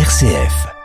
RCF.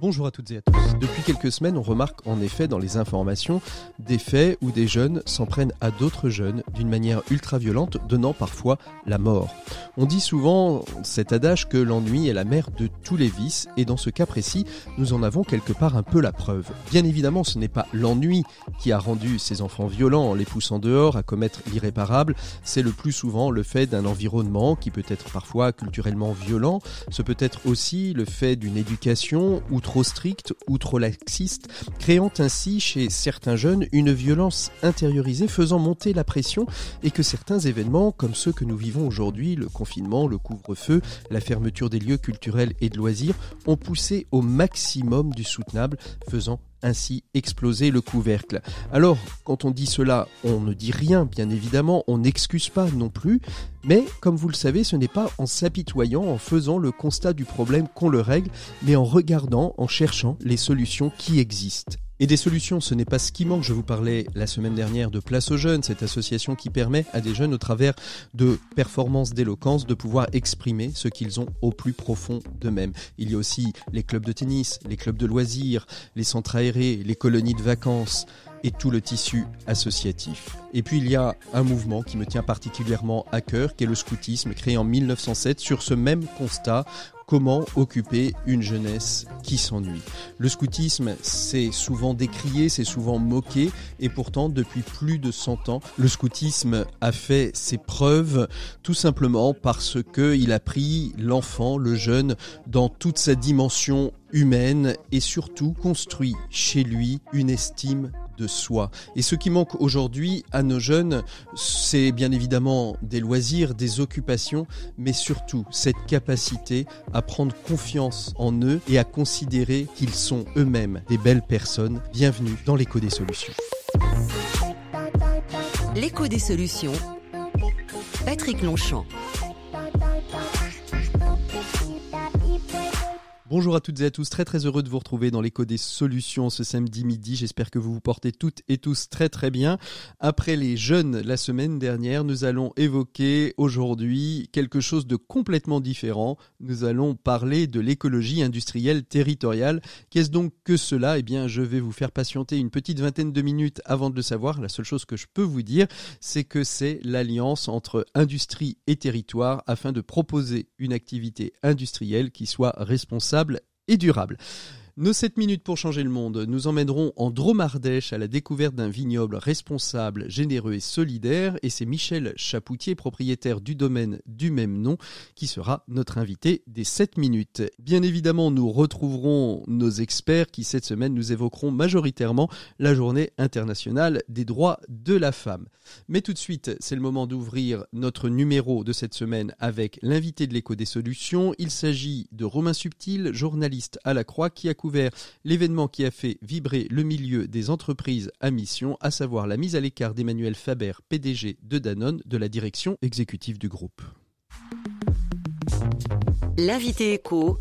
Bonjour à toutes et à tous. Depuis quelques semaines, on remarque en effet dans les informations des faits où des jeunes s'en prennent à d'autres jeunes d'une manière ultra violente, donnant parfois la mort. On dit souvent cet adage que l'ennui est la mère de tous les vices, et dans ce cas précis, nous en avons quelque part un peu la preuve. Bien évidemment, ce n'est pas l'ennui qui a rendu ces enfants violents en les poussant dehors à commettre l'irréparable, c'est le plus souvent le fait d'un environnement qui peut être parfois culturellement violent, ce peut être aussi le fait d'une éducation ou trop stricte ou trop laxiste, créant ainsi chez certains jeunes une violence intériorisée faisant monter la pression et que certains événements comme ceux que nous vivons aujourd'hui, le confinement, le couvre-feu, la fermeture des lieux culturels et de loisirs, ont poussé au maximum du soutenable, faisant ainsi exploser le couvercle. Alors, quand on dit cela, on ne dit rien, bien évidemment, on n'excuse pas non plus, mais comme vous le savez, ce n'est pas en s'apitoyant, en faisant le constat du problème qu'on le règle, mais en regardant, en cherchant les solutions qui existent. Et des solutions, ce n'est pas ce qui manque. Je vous parlais la semaine dernière de Place aux Jeunes, cette association qui permet à des jeunes, au travers de performances d'éloquence, de pouvoir exprimer ce qu'ils ont au plus profond d'eux-mêmes. Il y a aussi les clubs de tennis, les clubs de loisirs, les centres aérés, les colonies de vacances et tout le tissu associatif. Et puis il y a un mouvement qui me tient particulièrement à cœur, qui est le scoutisme, créé en 1907 sur ce même constat comment occuper une jeunesse qui s'ennuie? Le scoutisme, c'est souvent décrié, c'est souvent moqué, et pourtant, depuis plus de 100 ans, le scoutisme a fait ses preuves tout simplement parce qu'il a pris l'enfant, le jeune, dans toute sa dimension humaine et surtout construit chez lui une estime de soi. Et ce qui manque aujourd'hui à nos jeunes, c'est bien évidemment des loisirs, des occupations, mais surtout cette capacité à prendre confiance en eux et à considérer qu'ils sont eux-mêmes des belles personnes. Bienvenue dans l'écho des solutions. L'écho des solutions. Patrick Longchamp. Bonjour à toutes et à tous, très très heureux de vous retrouver dans l'écho des solutions ce samedi midi. J'espère que vous vous portez toutes et tous très très bien. Après les jeunes la semaine dernière, nous allons évoquer aujourd'hui quelque chose de complètement différent. Nous allons parler de l'écologie industrielle territoriale. Qu'est-ce donc que cela? Eh bien, je vais vous faire patienter une petite vingtaine de minutes avant de le savoir. La seule chose que je peux vous dire, c'est que c'est l'alliance entre industrie et territoire afin de proposer une activité industrielle qui soit responsable et durable. Nos 7 minutes pour changer le monde nous emmèneront en Dromardèche à la découverte d'un vignoble responsable, généreux et solidaire. Et c'est Michel Chapoutier, propriétaire du domaine du même nom, qui sera notre invité des 7 minutes. Bien évidemment, nous retrouverons nos experts qui cette semaine nous évoqueront majoritairement la journée internationale des droits de la femme. Mais tout de suite, c'est le moment d'ouvrir notre numéro de cette semaine avec l'invité de l'écho des solutions. Il s'agit de Romain Subtil, journaliste à la Croix, qui a l'événement qui a fait vibrer le milieu des entreprises à mission, à savoir la mise à l'écart d'Emmanuel Faber, PDG de Danone, de la direction exécutive du groupe. L'invité écho,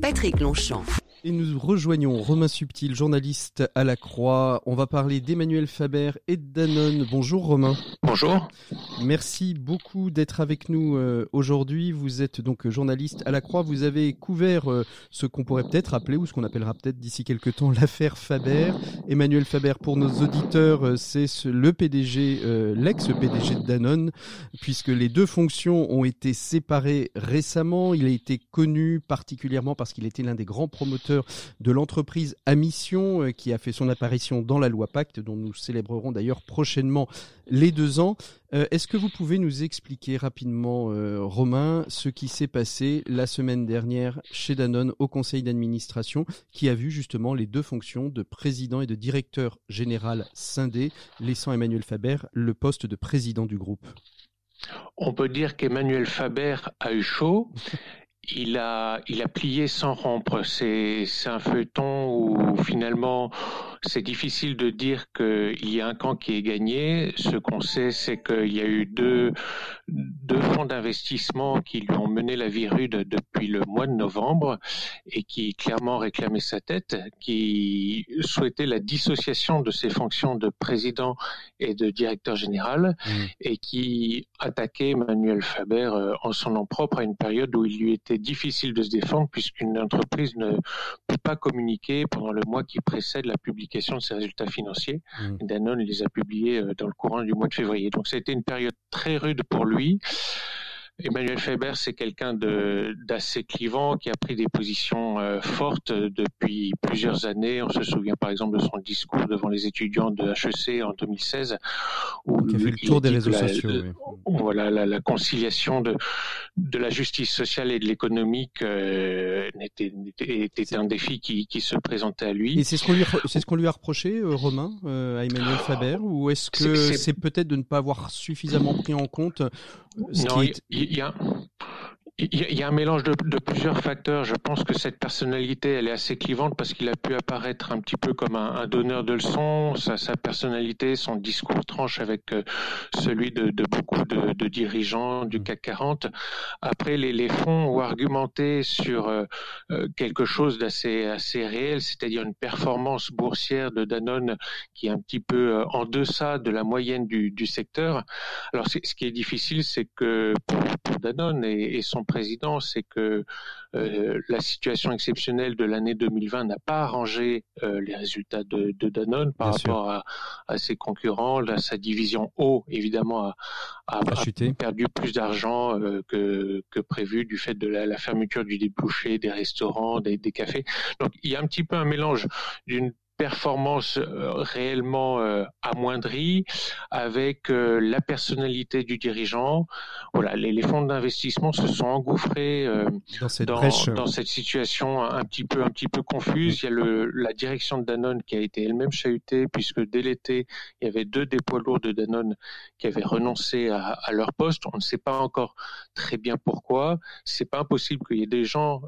Patrick Longchamp. Et nous rejoignons Romain Subtil, journaliste à la Croix. On va parler d'Emmanuel Faber et de Danone. Bonjour Romain. Bonjour. Merci beaucoup d'être avec nous euh, aujourd'hui. Vous êtes donc journaliste à la Croix. Vous avez couvert euh, ce qu'on pourrait peut-être appeler, ou ce qu'on appellera peut-être d'ici quelques temps, l'affaire Faber. Emmanuel Faber, pour nos auditeurs, euh, c'est le PDG, l'ex-PDG de Danone, puisque les deux fonctions ont été séparées récemment. Il a été connu particulièrement parce qu'il était l'un des grands promoteurs de l'entreprise à mission euh, qui a fait son apparition dans la loi Pacte, dont nous célébrerons d'ailleurs prochainement les deux ans. Euh, est-ce que vous pouvez nous expliquer rapidement, euh, Romain, ce qui s'est passé la semaine dernière chez Danone au conseil d'administration, qui a vu justement les deux fonctions de président et de directeur général scindées, laissant Emmanuel Faber le poste de président du groupe? On peut dire qu'Emmanuel Faber a eu chaud il a, il a plié sans rompre. C'est, un feuilleton où finalement c'est difficile de dire qu'il y a un camp qui est gagné. Ce qu'on sait, c'est qu'il y a eu deux, deux fonds d'investissement qui lui ont mené la vie rude depuis le mois de novembre et qui clairement réclamaient sa tête, qui souhaitaient la dissociation de ses fonctions de président et de directeur général mmh. et qui attaquaient Manuel Faber euh, en son nom propre à une période où il lui était difficile de se défendre puisqu'une entreprise ne peut pas communiquer pendant le mois qui précède la publication de ses résultats financiers. Mmh. Danone les a publiés euh, dans le courant du mois de février. Donc ça a été une période très rude pour lui. Emmanuel Faber, c'est quelqu'un d'assez clivant qui a pris des positions euh, fortes depuis plusieurs années. On se souvient par exemple de son discours devant les étudiants de HEC en 2016, où qui a fait le tour des réseaux sociaux. Voilà, la, conciliation de, de la justice sociale et de l'économique euh, était, était, un défi qui, qui, se présentait à lui. Et c'est ce qu'on lui, c'est ce qu'on lui a reproché, euh, Romain, à Emmanuel Faber, ou est-ce que c'est peut-être de ne pas avoir suffisamment pris en compte ce non, qui il y a, un mélange de, plusieurs facteurs. Je pense que cette personnalité, elle est assez clivante parce qu'il a pu apparaître un petit peu comme un, donneur de leçons. Sa, sa, personnalité, son discours tranche avec euh, celui de, beaucoup de, dirigeants du CAC 40. Après, les, les fonds ont argumenté sur euh, euh, quelque chose d'assez assez réel, c'est-à-dire une performance boursière de Danone qui est un petit peu en deçà de la moyenne du, secteur. Alors, ce qui est difficile, c'est que pour, Danone et, et son président, c'est que euh, la situation exceptionnelle de l'année 2020 n'a pas arrangé euh, les résultats de, Danone par rapport à, ses concurrents. sa division eau, évidemment, a, perdu plus d'argent euh, que, prévu du fait de la, fermeture du débouché des restaurants, des, des cafés. Donc il y a un petit peu un mélange d'une performance euh, réellement euh, amoindrie avec euh, la personnalité du dirigeant. Voilà, les, fonds d'investissement se sont engouffrés dans, cette, dans, cette, situation un petit peu un petit peu confuse. Il y a le, la direction de Danone qui a été elle-même chahutée puisque dès l'été il y avait deux des poids lourds de Danone qui avaient renoncé à, à, leur poste. On ne sait pas encore très bien pourquoi. C'est pas impossible qu'il y ait des gens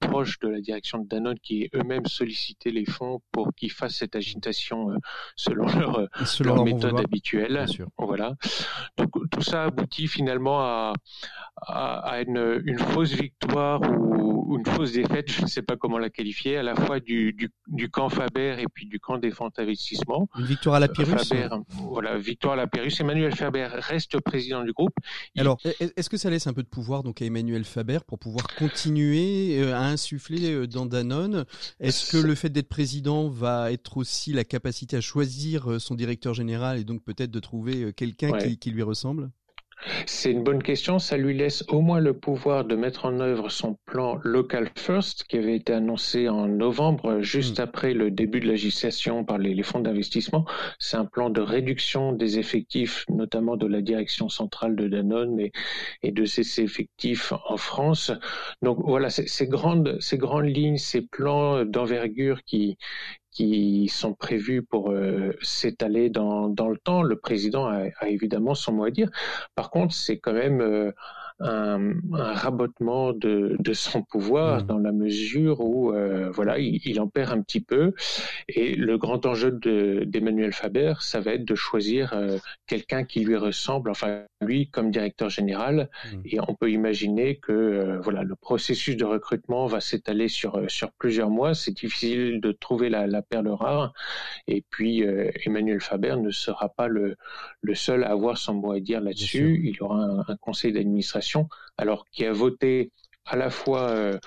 proches de la direction de Danone qui aient eux-mêmes sollicité les fonds pour qu'ils fassent cette agitation euh, selon leur, euh, leur, méthode habituelle. Voilà. Donc tout ça aboutit finalement à, à, une, une, fausse victoire ou, une fausse défaite, je ne sais pas comment la qualifier, à la fois du, du, du camp Faber et puis du camp des fonds d'investissement. Une victoire à la Pyrrhus Faber, Voilà, victoire à la Pyrrhus. Emmanuel Faber reste président du groupe. Alors, est-ce que ça laisse un peu de pouvoir donc à Emmanuel Faber pour pouvoir continuer euh, à insuffler dans Danone Est-ce que le fait d'être président va être aussi la capacité à choisir son directeur général et donc peut-être de trouver quelqu'un qui, qui lui ressemble? C'est une bonne question. Ça lui laisse au moins le pouvoir de mettre en œuvre son plan Local First qui avait été annoncé en novembre, juste hmm. après le début de la législation par les, fonds d'investissement. C'est un plan de réduction des effectifs, notamment de la direction centrale de Danone et, et de ses effectifs en France. Donc voilà, ces grandes, ces grandes lignes, ces plans d'envergure qui, qui sont prévus pour euh, s'étaler dans, dans le temps. Le président a, a, évidemment son mot à dire. Par contre, c'est quand même euh, un, un rabotement de, de, son pouvoir mmh. dans la mesure où euh, voilà il, il, en perd un petit peu. Et le grand enjeu d'Emmanuel Faber ça va être de choisir euh, quelqu'un qui lui ressemble enfin lui comme directeur général. Mmh. et on peut imaginer que euh, voilà le processus de recrutement va s'étaler sur sur plusieurs mois. C'est difficile de trouver la, la, perle rare. Et puis Emmanuel Faber ne sera pas le, le seul à avoir son mot à dire là-dessus. il y aura un, un conseil d'administration alors qui a voté à la fois euh,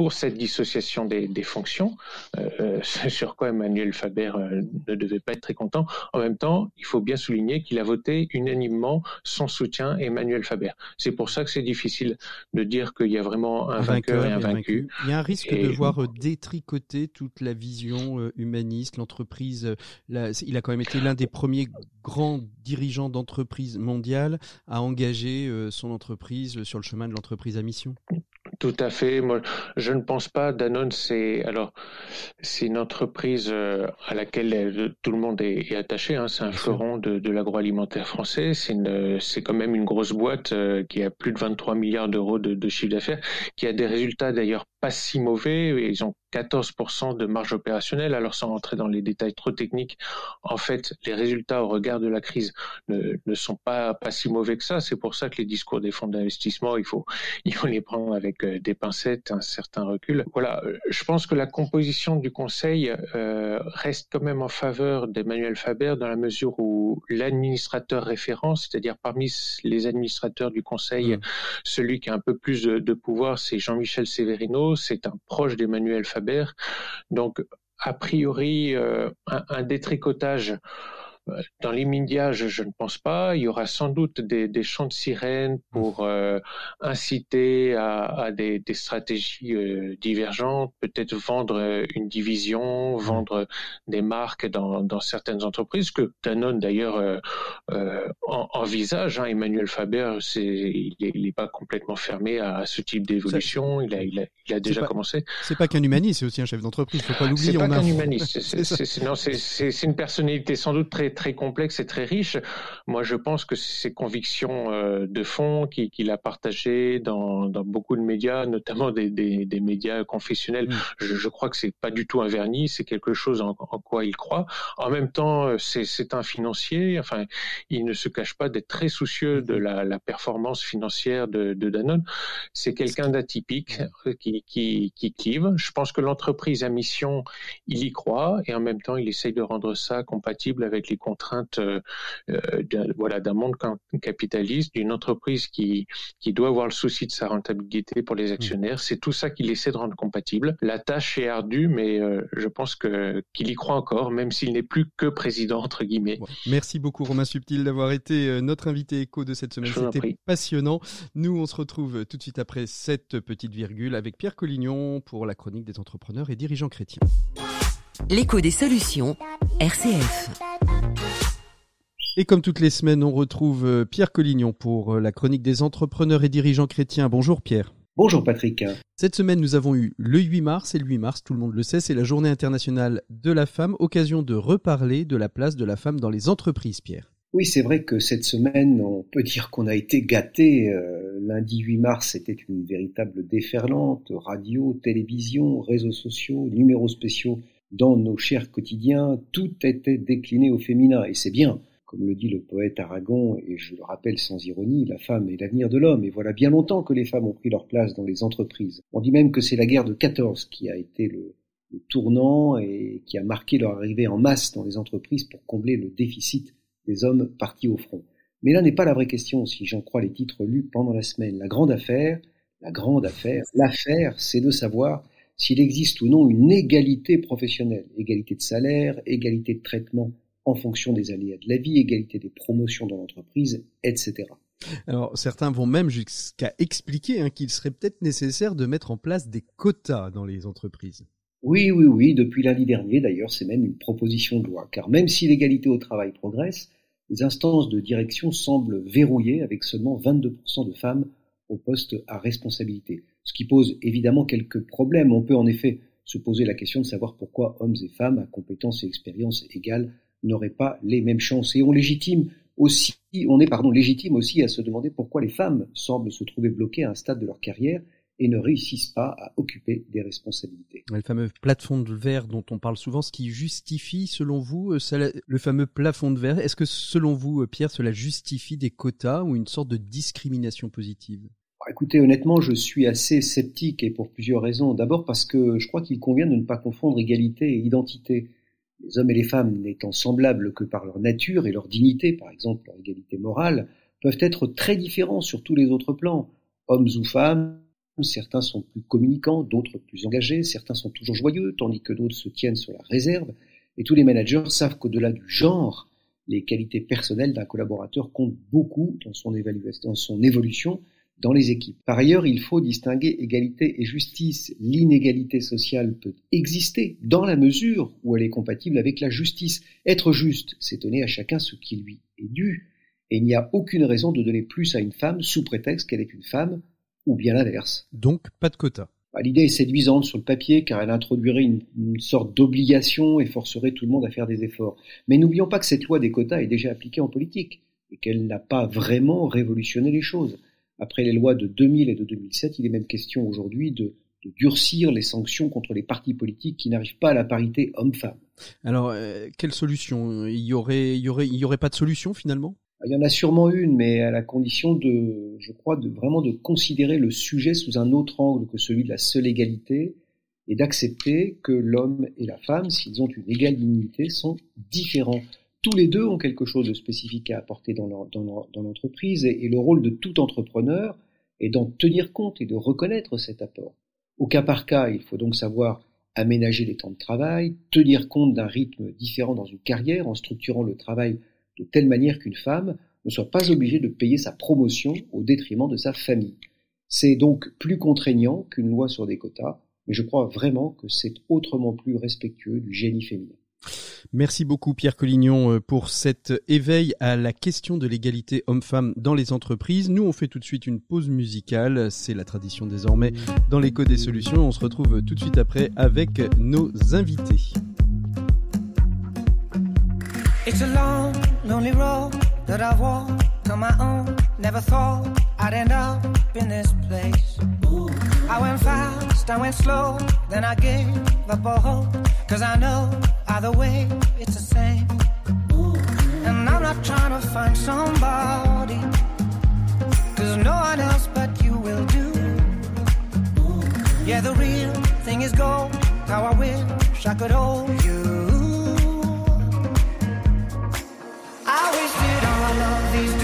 pour cette dissociation des, fonctions, euh, sur quoi Emmanuel Faber euh, ne devait pas être très content. En même temps, il faut bien souligner qu'il a voté unanimement son soutien à Emmanuel Faber. C'est pour ça que c'est difficile de dire qu'il y a vraiment un, vainqueur, et un vaincu. Il y a un risque de voir détricoter toute la vision humaniste, l'entreprise. Il a quand même été l'un des premiers grands dirigeants d'entreprise mondiale à engager son entreprise sur le chemin de l'entreprise à mission. Tout à fait. Moi, je ne pense pas. Danone, c'est alors c'est une entreprise euh, à laquelle euh, tout le monde est, attaché. Hein. C'est un fleuron de, de l'agroalimentaire français. C'est quand même une grosse boîte euh, qui a plus de 23 milliards d'euros de, de chiffre d'affaires, qui a des résultats d'ailleurs pas si mauvais. Ils ont 14% de marge opérationnelle. Alors sans rentrer dans les détails trop techniques, en fait, les résultats au regard de la crise ne, ne sont pas pas si mauvais que ça. C'est pour ça que les discours des fonds d'investissement, il faut il faut les prendre avec euh, des pincettes, un certain recul. Voilà, euh, je pense que la composition du conseil euh, reste quand même en faveur d'Emmanuel Faber dans la mesure où l'administrateur référent, c'est-à-dire parmi les administrateurs du conseil, mmh. celui qui a un peu plus de, de pouvoir, c'est Jean-Michel Severino. C'est un proche d'Emmanuel Faber. Donc, a priori, euh, un, détricotage dans l'immédiat, je, je, ne pense pas. Il y aura sans doute des, des chants de sirène pour mmh. euh, inciter à, à des, des, stratégies euh, divergentes, peut-être vendre euh, une division, mmh. vendre des marques dans, dans certaines entreprises, que Danone d'ailleurs euh, envisage. Hein. Emmanuel Faber, c'est, il n'est pas complètement fermé à, ce type d'évolution. Il a, il a, il a déjà commencé. C'est pas qu'un humaniste, c'est aussi un chef d'entreprise. Faut pas l'oublier. C'est pas qu'un humaniste. C'est une personnalité sans doute très très complexe et très riche. Moi, je pense que ses convictions euh, de fond qu'il a partagées dans, dans, beaucoup de médias, notamment des, des, des médias confessionnels, mm. je, je, crois que c'est pas du tout un vernis, c'est quelque chose en, en, quoi il croit. En même temps, euh, c'est un financier. Enfin, il ne se cache pas d'être très soucieux de la, la performance financière de, de Danone. C'est quelqu'un d'atypique euh, qui, qui, qui clive. Je pense que l'entreprise à mission, il y croit et en même temps, il essaye de rendre ça compatible avec les contraintes euh, d'un, voilà, d'un monde capitaliste, d'une entreprise qui, qui doit avoir le souci de sa rentabilité pour les actionnaires. C'est tout ça qu'il essaie de rendre compatible. La tâche est ardue, mais euh, je pense que, qu'il y croit encore, même s'il n'est plus que président, entre guillemets. Merci beaucoup Romain Subtil d'avoir été euh, notre invité écho de cette semaine. C'était passionnant. Nous, on se retrouve tout de suite après cette petite virgule avec Pierre Collignon pour la chronique des entrepreneurs et dirigeants chrétiens. L'écho des solutions, RCF. Et comme toutes les semaines, on retrouve euh, Pierre Collignon pour euh, la chronique des entrepreneurs et dirigeants chrétiens. Bonjour Pierre. Bonjour Patrick. Cette semaine, nous avons eu le 8 mars, et le 8 mars, tout le monde le sait, c'est la journée internationale de la femme, occasion de reparler de la place de la femme dans les entreprises, Pierre. Oui, c'est vrai que cette semaine, on peut dire qu'on a été gâté. Euh, lundi 8 mars, c'était une véritable déferlante. Radio, télévision, réseaux sociaux, numéros spéciaux dans nos chers quotidiens, tout était décliné au féminin, et c'est bien. Comme le dit le poète Aragon, et je le rappelle sans ironie, la femme est l'avenir de l'homme, et voilà bien longtemps que les femmes ont pris leur place dans les entreprises. On dit même que c'est la guerre de 14 qui a été le, le tournant et qui a marqué leur arrivée en masse dans les entreprises pour combler le déficit des hommes partis au front. Mais là n'est pas la vraie question, si j'en crois les titres lus pendant la semaine. La grande affaire, la grande affaire, l'affaire, c'est de savoir s'il existe ou non une égalité professionnelle, égalité de salaire, égalité de traitement en fonction des aléas de la vie, égalité des promotions dans l'entreprise, etc. Alors certains vont même jusqu'à expliquer hein, qu'il serait peut-être nécessaire de mettre en place des quotas dans les entreprises. Oui, oui, oui, depuis lundi dernier d'ailleurs, c'est même une proposition de loi, car même si l'égalité au travail progresse, les instances de direction semblent verrouillées avec seulement 22% de femmes au poste à responsabilité ce qui pose évidemment quelques problèmes. On peut en effet se poser la question de savoir pourquoi hommes et femmes à compétences et expériences égales n'auraient pas les mêmes chances. Et on légitime aussi, on est pardon légitime aussi à se demander pourquoi les femmes semblent se trouver bloquées à un stade de leur carrière et ne réussissent pas à occuper des responsabilités. Le fameux plafond de verre dont on parle souvent, ce qui justifie, selon vous, euh, le fameux plafond de verre, est-ce que selon vous, euh, Pierre, cela justifie des quotas ou une sorte de discrimination positive? Écoutez, honnêtement, je suis assez sceptique et pour plusieurs raisons. D'abord parce que je crois qu'il convient de ne pas confondre égalité et identité. Les hommes et les femmes n'étant semblables que par leur nature et leur dignité, par exemple leur égalité morale, peuvent être très différents sur tous les autres plans. Hommes ou femmes, certains sont plus communicants, d'autres plus engagés, certains sont toujours joyeux, tandis que d'autres se tiennent sur la réserve. Et tous les managers savent qu'au-delà du genre, les qualités personnelles d'un collaborateur comptent beaucoup dans son, évaluation, dans son évolution dans les équipes. Par ailleurs, il faut distinguer égalité et justice. L'inégalité sociale peut exister dans la mesure où elle est compatible avec la justice. Être juste, c'est donner à chacun ce qui lui est dû. Et il n'y a aucune raison de donner plus à une femme sous prétexte qu'elle est une femme, ou bien l'inverse. Donc, pas de quota. Bah, l'idée est séduisante sur le papier car elle introduirait une, une sorte d'obligation et forcerait tout le monde à faire des efforts. Mais n'oublions pas que cette loi des quotas est déjà appliquée en politique et qu'elle n'a pas vraiment révolutionné les choses. Après les lois de 2000 et de 2007, il est même question aujourd'hui de de durcir les sanctions contre les partis politiques qui n'arrivent pas à la parité homme-femme. Alors, euh, quelle solution? Il y aurait, il y aurait, il y aurait pas de solution finalement? Il y en a sûrement une, mais à la condition de, je crois, de vraiment de considérer le sujet sous un autre angle que celui de la seule égalité et d'accepter que l'homme et la femme, s'ils ont une égale dignité, sont différents. Tous les deux ont quelque chose de spécifique à apporter dans l'entreprise et le rôle de tout entrepreneur est d'en tenir compte et de reconnaître cet apport. Au cas par cas, il faut donc savoir aménager les temps de travail, tenir compte d'un rythme différent dans une carrière en structurant le travail de telle manière qu'une femme ne soit pas obligée de payer sa promotion au détriment de sa famille. C'est donc plus contraignant qu'une loi sur des quotas, mais je crois vraiment que c'est autrement plus respectueux du génie féminin. Merci beaucoup Pierre Collignon euh, pour cet éveil à la question de l'égalité homme-femme dans les entreprises. Nous on fait tout de suite une pause musicale, c'est la tradition désormais dans l'écho des solutions. On se retrouve tout de suite après avec nos invités. It's a long, lonely road that I walk my own. Never thought I'd end up in this place. I went fast, I went slow, then I gave. Cause I know either way it's the same. And I'm not trying to find somebody. Cause no one else but you will do. Yeah, the real thing is gold. How I wish I could hold you. on the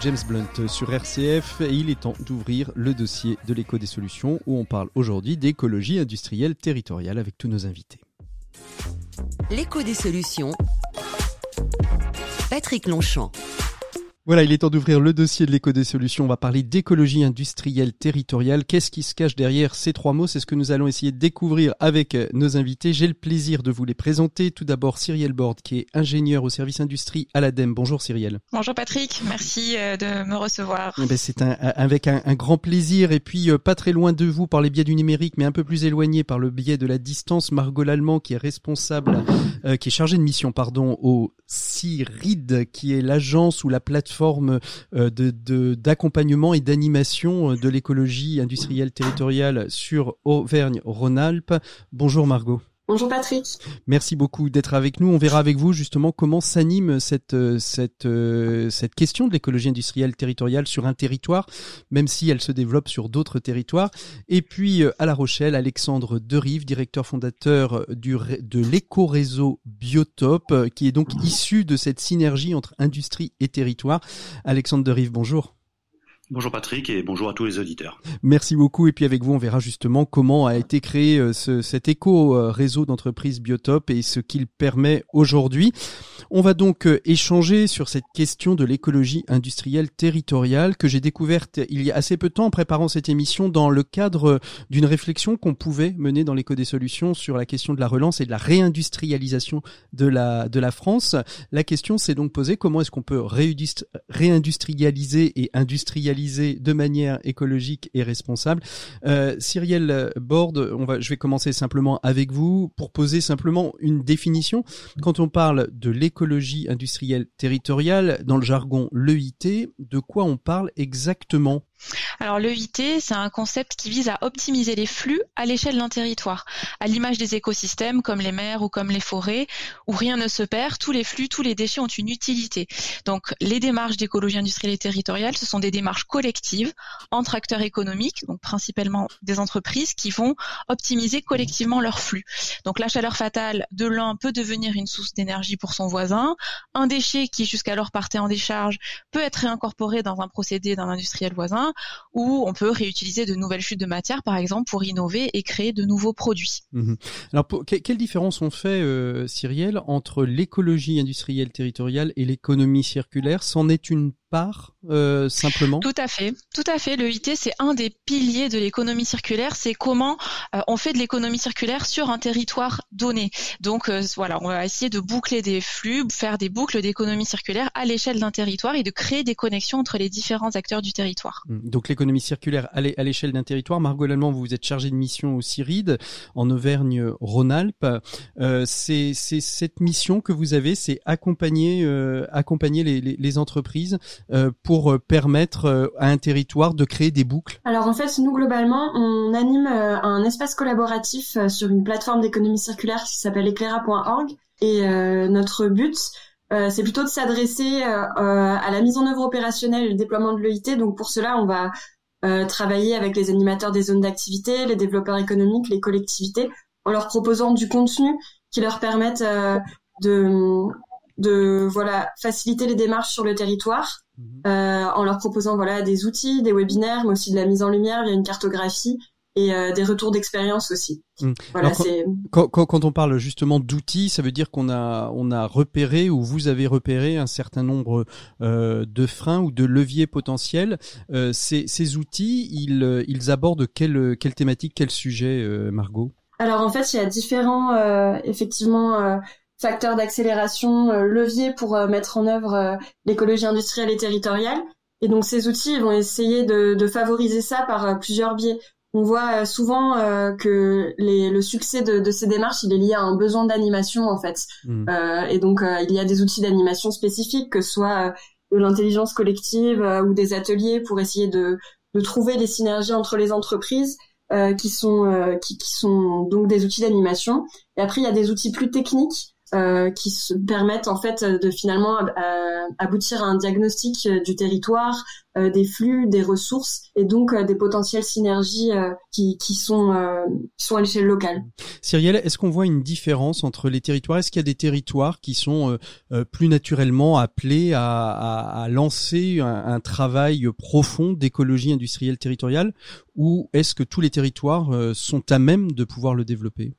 James Blunt sur RCF et il est temps d'ouvrir le dossier de l'écho des solutions où on parle aujourd'hui d'écologie industrielle territoriale avec tous nos invités. L'écho des solutions. Patrick Longchamp. Voilà, il est temps d'ouvrir le dossier de l'éco des solutions. On va parler d'écologie industrielle territoriale. Qu'est-ce qui se cache derrière ces trois mots? C'est ce que nous allons essayer de découvrir avec euh, nos invités. J'ai le plaisir de vous les présenter. Tout d'abord, Cyrielle Bord, qui est ingénieur au service industrie à l'ADEME. Bonjour Cyrielle. Bonjour Patrick, merci euh, de me recevoir. Eh ben, c'est un, avec un, grand plaisir. Et puis, euh, pas très loin de vous par les biais du numérique, mais un peu plus éloigné par le biais de la distance, Margot Lallemand, qui est responsable, qui est chargée de mission, pardon, au CIRID, qui est l'agence ou la plateforme euh, de d'accompagnement et d'animation euh, de l'écologie industrielle territoriale sur Auvergne-Rhône-Alpes. Bonjour Margot. Bonjour Patrick. Merci beaucoup d'être avec nous. On verra avec vous justement comment s'anime cette euh, cette euh, cette question de l'écologie industrielle territoriale sur un territoire, même si elle se développe sur d'autres territoires. Et puis euh, à La Rochelle, Alexandre Derive, directeur fondateur du de l'éco-réseau Biotop, qui est donc issu de cette synergie entre industrie et territoire. Alexandre Derive, bonjour. Bonjour Patrick et bonjour à tous les auditeurs. Merci beaucoup et puis avec vous on verra justement comment a été créé euh, ce, cet éco-réseau d'entreprises Biotop et ce qu'il permet aujourd'hui. On va donc euh, échanger sur cette question de l'écologie industrielle territoriale que j'ai découverte il y a assez peu de temps en préparant cette émission dans le cadre d'une réflexion qu'on pouvait mener dans l'éco des solutions sur la question de la relance et de la réindustrialisation de la, de la France. La question s'est donc posée comment est-ce qu'on peut réindustrialiser et industrialiser de manière écologique et responsable. Euh, Cyrielle Borde, je vais commencer simplement avec vous pour poser simplement une définition. Quand on parle de l'écologie industrielle territoriale, dans le jargon l'EIT, de quoi on parle exactement? Alors l'EIT, c'est un concept qui vise à optimiser les flux à l'échelle d'un territoire, à l'image des écosystèmes comme les mers ou comme les forêts, où rien ne se perd, tous les flux, tous les déchets ont une utilité. Donc les démarches d'écologie industrielle et territoriale, ce sont des démarches collectives entre acteurs économiques, donc principalement des entreprises, qui vont optimiser collectivement leurs flux. Donc la chaleur fatale de l'un peut devenir une source d'énergie pour son voisin, un déchet qui jusqu'alors partait en décharge peut être réincorporé dans un procédé d'un industriel voisin, où on peut réutiliser de nouvelles chutes de matière, par exemple, pour innover et créer de nouveaux produits. Mhm. Alors, quelle différence on fait, euh, Cyrielle, entre l'écologie industrielle territoriale et l'économie circulaire? C'en est une part euh, simplement? Tout à fait, tout à fait. Le IT, c'est un des piliers de l'économie circulaire. C'est comment euh, on fait de l'économie circulaire sur un territoire donné. Donc euh, voilà, on va essayer de boucler des flux, faire des boucles d'économie circulaire à l'échelle d'un territoire et de créer des connexions entre les différents acteurs du territoire. Mmh. Donc l'économie circulaire à l'échelle d'un territoire. Margot Lallemand, vous êtes chargée de mission au CIRID en Auvergne-Rhône-Alpes. c'est cette mission que vous avez, c'est accompagner accompagner les, les, les entreprises euh, pour euh, permettre euh, à un territoire de créer des boucles. Alors en fait, nous globalement, on anime un espace collaboratif sur une plateforme d'économie circulaire qui s'appelle éclaira.org et notre but c'est plutôt de s'adresser à la mise en œuvre opérationnelle et le déploiement de l'EIT. Donc pour cela, on va travailler avec les animateurs des zones d'activité, les développeurs économiques, les collectivités, en leur proposant du contenu qui leur permette de, de voilà faciliter les démarches sur le territoire Euh, en leur proposant voilà des outils, des webinaires, mais aussi de la mise en lumière via une cartographie et euh, des retours d'expérience aussi. Mhm. Voilà, quand, quand, quand, on parle justement d'outils, ça veut dire qu'on a on a repéré ou vous avez repéré un certain nombre euh, de freins ou de leviers potentiels. Euh, ces, ces outils, ils, ils abordent quelle quelle thématique, quel sujet, euh, Margot? Alors en fait, il y a différents euh, effectivement facteurs d'accélération, euh, leviers pour euh, mettre en œuvre euh, l'écologie industrielle et territoriale. Et donc ces outils vont essayer de, de favoriser ça par plusieurs biais. On voit souvent que les, le succès de, de, ces démarches, il est lié à un besoin d'animation en fait. Mmh. et donc il y a des outils d'animation spécifiques, que ce soit de l'intelligence collective ou des ateliers pour essayer de, de trouver des synergies entre les entreprises. qui sont qui, qui, sont donc des outils d'animation. Et après, il y a des outils plus techniques euh, qui se permettent en fait de finalement euh, aboutir à un diagnostic euh, du territoire, des flux, des ressources et donc des potentielles synergies qui, qui, sont, qui sont à l'échelle locale. Cyrielle, est-ce qu'on voit une différence entre les territoires? Est-ce qu'il y a des territoires qui sont plus naturellement appelés à, à, à lancer un, un, travail profond d'écologie industrielle territoriale? Ou est-ce que tous les territoires sont à même de pouvoir le développer?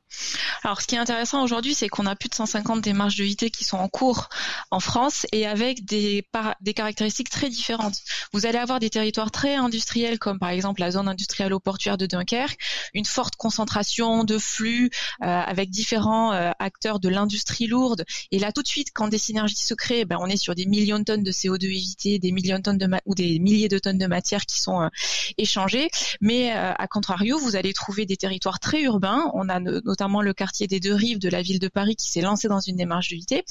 Alors, ce qui est intéressant aujourd'hui, c'est qu'on a plus de 150 démarches de IT qui sont en cours en France et avec des, des caractéristiques très différentes. Vous allez avoir des territoires très industriels, comme par exemple la zone industrielle au portuaire de Dunkerque, une forte concentration de flux euh, avec différents euh, acteurs de l'industrie lourde. Et là, tout de suite, quand des synergies se créent, ben, on est sur des millions de tonnes de CO2 évité, des millions de tonnes de ou des milliers de tonnes de matière qui sont euh, échangées. Mais à contrario, vous allez trouver des territoires très urbains. On a notamment le quartier des deux rives de la ville de Paris qui s'est lancé dans une démarche d'unité,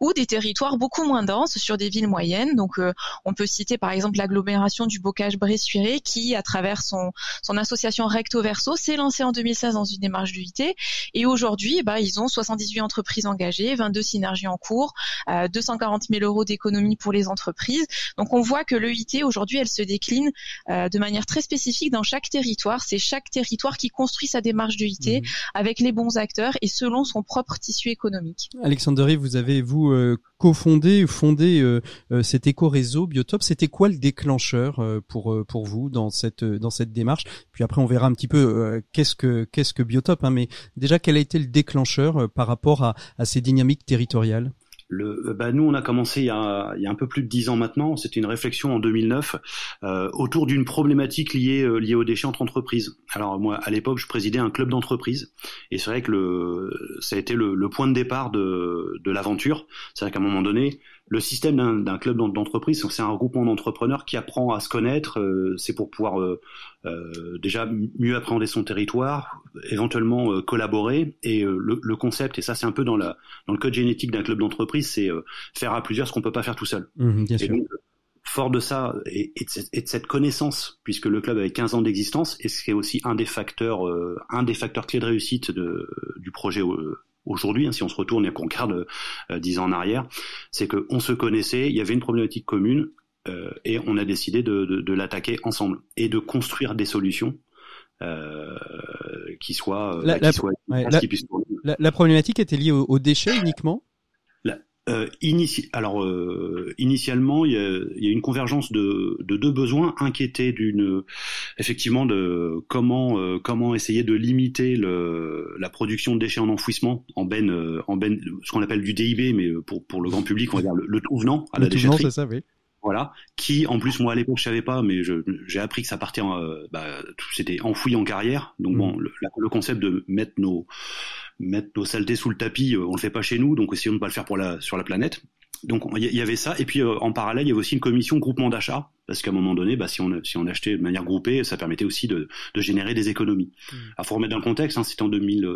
ou des territoires beaucoup moins denses sur des villes moyennes. Donc euh, on peut citer par exemple l'agglomération du Bocage-Bressuire qui, à travers son, son association Recto Verso, s'est lancée en 2016 dans une démarche d'unité. Et aujourd'hui, bah, ils ont 78 entreprises engagées, 22 synergies en cours, 240 euh, 000 euros d'économie pour les entreprises. Donc on voit que l'EIT aujourd'hui, elle se décline euh, de manière très spécifique dans chaque territoire. C'est chaque territoire qui construit sa démarche d'UIT mmh. avec les bons acteurs et selon son propre tissu économique. Alexandre, vous avez vous euh, cofondé, fondé euh, euh, cet éco-réseau Biotop. C'était quoi le déclencheur pour pour vous dans cette dans cette démarche? Puis après, on verra un petit peu qu'est-ce que qu'est-ce que Biotop. Hein, mais déjà, quel a été le déclencheur par rapport à, à ces dynamiques territoriales? Le, bah nous, on a commencé il y a, il y a un peu plus de dix ans maintenant. C'était une réflexion en 2009 euh, autour d'une problématique liée, euh, liée aux déchets entre entreprises. Alors moi, à l'époque, je présidais un club d'entreprise, et c'est vrai que le, ça a été le, le point de départ de, de l'aventure. C'est vrai qu'à un moment donné, le système d'un club d'entreprise, c'est un regroupement d'entrepreneurs qui apprend à se connaître. Euh, c'est pour pouvoir euh, euh, déjà mieux appréhender son territoire, éventuellement collaborer. Et le, le, concept, et ça c'est un peu dans, la, dans le code génétique d'un club d'entreprise, c'est faire à plusieurs ce qu'on peut pas faire tout seul. Mmh, bien sûr fort de ça et, de cette connaissance, puisque le club avait 15 ans d'existence, et c'est aussi un des facteurs, euh, un des facteurs clés de réussite de, du projet aujourd'hui, hein, si on se retourne et qu'on regarde euh, 10 ans en arrière, c'est qu'on se connaissait, il y avait une problématique commune, euh, et on a décidé de, de, de l'attaquer ensemble et de construire des solutions euh, qui soient, la, bah, la, qui soient ouais, la, la, la, problématique était liée aux, aux déchets uniquement euh, initi alors euh, initialement, il y, a, il y, a, une convergence de, de deux besoins. inquiétés d'une effectivement de comment euh, comment essayer de limiter le, la production de déchets en enfouissement en benne euh, en benne ce qu'on appelle du DIB, mais pour pour le grand public, on va dire le, le tout venant à le la déchetterie. c'est ça, oui. Voilà, qui en plus moi à l'époque je savais pas, mais j'ai appris que ça partait, euh, bah, c'était enfoui en carrière. Donc mmh. bon, le, le, concept de mettre nos mettre nos saletés sous le tapis, euh, on le fait pas chez nous, donc essayons de pas le faire pour la sur la planète. Donc il y avait ça, et puis euh, en parallèle il y avait aussi une commission groupement d'achat. Parce qu'à un moment donné, bah, si, on, si on achetait de manière groupée, ça permettait aussi de, de générer des économies. Mmh. À faut remettre dans le contexte, hein, c'était en 2000,